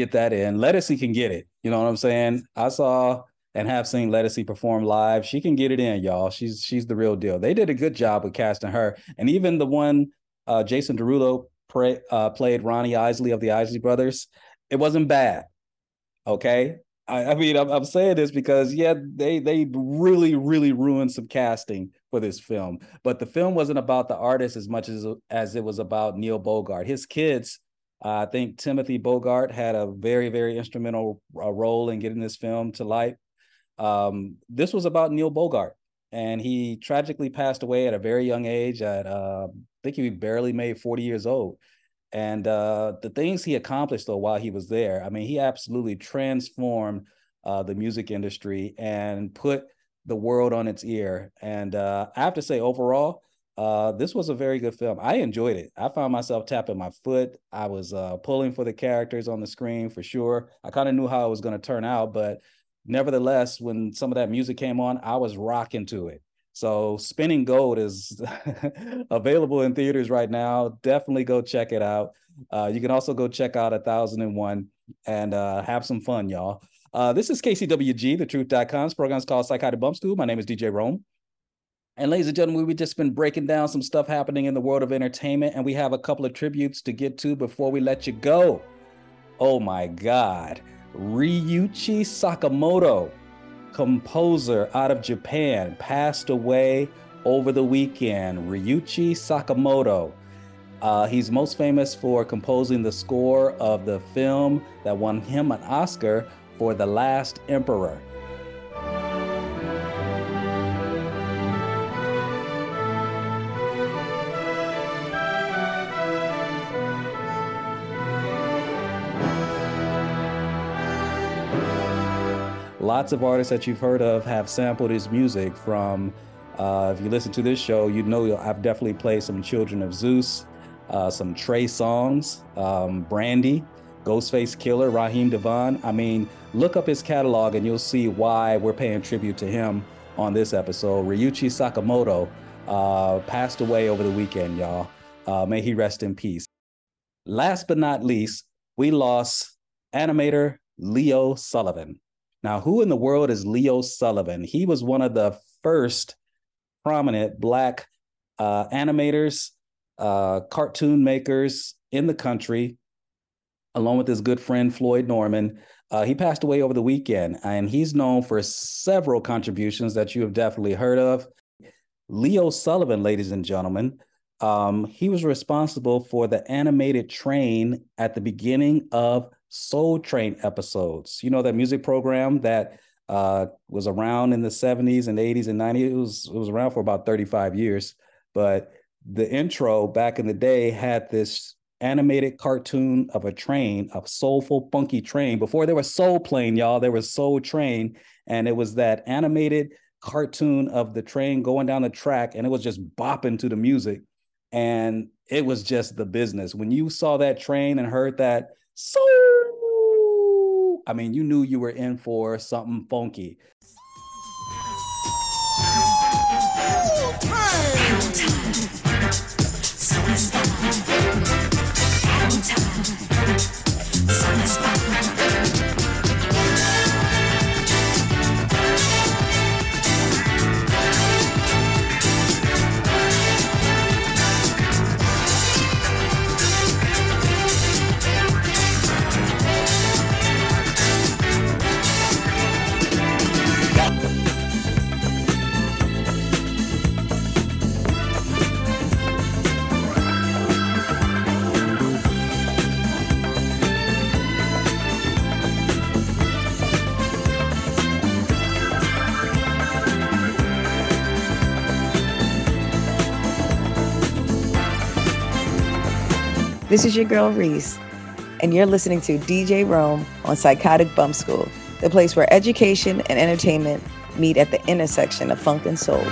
Get that in. Ledisi can get it. You know what I'm saying? I saw and have seen Ledisi perform live. She can get it in, y'all. She's she's the real deal. They did a good job with casting her, and even the one uh, Jason Derulo uh, played Ronnie Isley of the Isley Brothers. It wasn't bad. Okay, I, I mean I'm, I'm saying this because yeah, they they really really ruined some casting for this film, but the film wasn't about the artist as much as as it was about Neil Bogart. His kids. I think Timothy Bogart had a very, very instrumental uh, role in getting this film to light. Um, this was about Neil Bogart, and he tragically passed away at a very young age. At uh, I think he barely made forty years old. And uh, the things he accomplished though while he was there, I mean, he absolutely transformed uh, the music industry and put the world on its ear. And uh, I have to say, overall, uh, this was a very good film. I enjoyed it. I found myself tapping my foot. I was uh, pulling for the characters on the screen for sure. I kind of knew how it was going to turn out, but nevertheless, when some of that music came on, I was rocking to it. So Spinning Gold is *laughs* available in theaters right now. Definitely go check it out. Uh, you can also go check out a thousand and one and uh, have some fun, y'all. Uh, this is KCWG, program is called Psychotic Bump School. My name is DJ Rome. And ladies and gentlemen, we've just been breaking down some stuff happening in the world of entertainment, and we have a couple of tributes to get to before we let you go. Oh my God. Ryuichi Sakamoto, composer out of Japan, passed away over the weekend. Ryuichi Sakamoto. Uh, he's most famous for composing the score of the film that won him an Oscar for The Last Emperor. Lots of artists that you've heard of have sampled his music from. Uh, if you listen to this show, you know I've definitely played some Children of Zeus, uh, some Trey Songz, um, Brandy, Ghostface Killah, Raheem DeVaughn. I mean, look up his catalog and you'll see why we're paying tribute to him on this episode. Ryuichi Sakamoto uh, passed away over the weekend, y'all. Uh, may he rest in peace. Last but not least, we lost animator Leo Sullivan. Now, who in the world is Leo Sullivan? He was one of the first prominent Black uh, animators, uh, cartoon makers in the country, along with his good friend Floyd Norman. Uh, he passed away over the weekend, and he's known for several contributions that you have definitely heard of. Leo Sullivan, ladies and gentlemen, um, he was responsible for the animated train at the beginning of Soul Train episodes. You know that music program that uh, was around in the 70s and 80s and 90s. It was it was around for about 35 years. But the intro back in the day had this animated cartoon of a train, a soulful, funky train. Before there was Soul Plane, y'all, there was Soul Train, and it was that animated cartoon of the train going down the track, and it was just bopping to the music, and it was just the business. When you saw that train and heard that soul, I mean, you knew you were in for something funky. This is your girl Reese, and you're listening to DJ Rome on Psychotic Bump School, the place where education and entertainment meet at the intersection of funk and soul.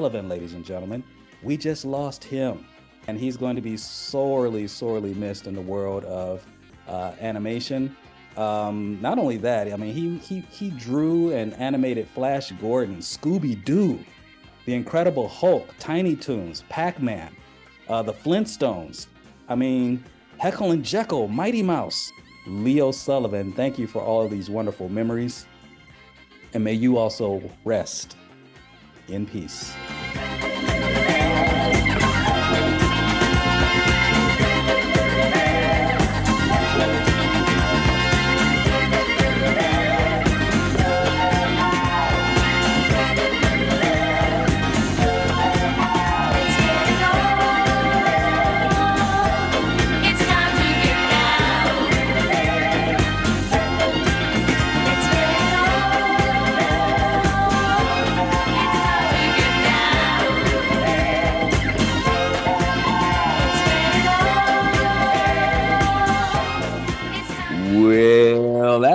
Sullivan, ladies and gentlemen. We just lost him, and he's going to be sorely, sorely missed in the world of uh, animation. Um, not only that, I mean, he he he drew and animated Flash Gordon, Scooby Doo, The Incredible Hulk, Tiny Toons, Pac Man, uh, The Flintstones. I mean, Heckle and Jeckle, Mighty Mouse. Leo Sullivan, thank you for all of these wonderful memories. And may you also rest in peace.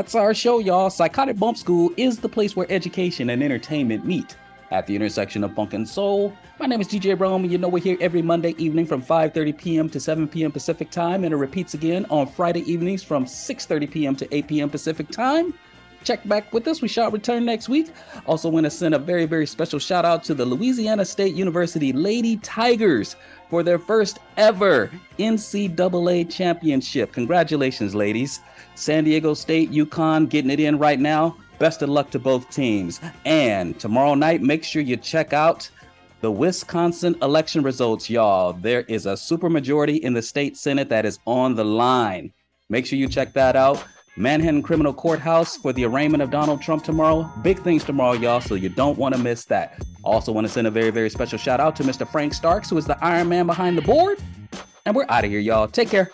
That's our show, y'all. Psychotic Bump School is the place where education and entertainment meet at the intersection of funk and soul. My name is DJ Rome, and you know we're here every Monday evening from 5:30 p.m. to 7 p.m. Pacific time, and it repeats again on Friday evenings from 6:30 p.m. to 8 p.m. Pacific time. Check back with us. We shall return next week. Also, want to send a very, very special shout out to the Louisiana State University Lady Tigers for their first ever NCAA championship. Congratulations, ladies. San Diego State, UConn getting it in right now. Best of luck to both teams. And tomorrow night, make sure you check out the Wisconsin election results, y'all. There is a supermajority in the state Senate that is on the line. Make sure you check that out. Manhattan Criminal Courthouse for the arraignment of Donald Trump tomorrow. Big things tomorrow, y'all, so you don't want to miss that. Also, want to send a very, very special shout out to Mr. Frank Starks, who is the Iron Man behind the board. And we're out of here, y'all. Take care.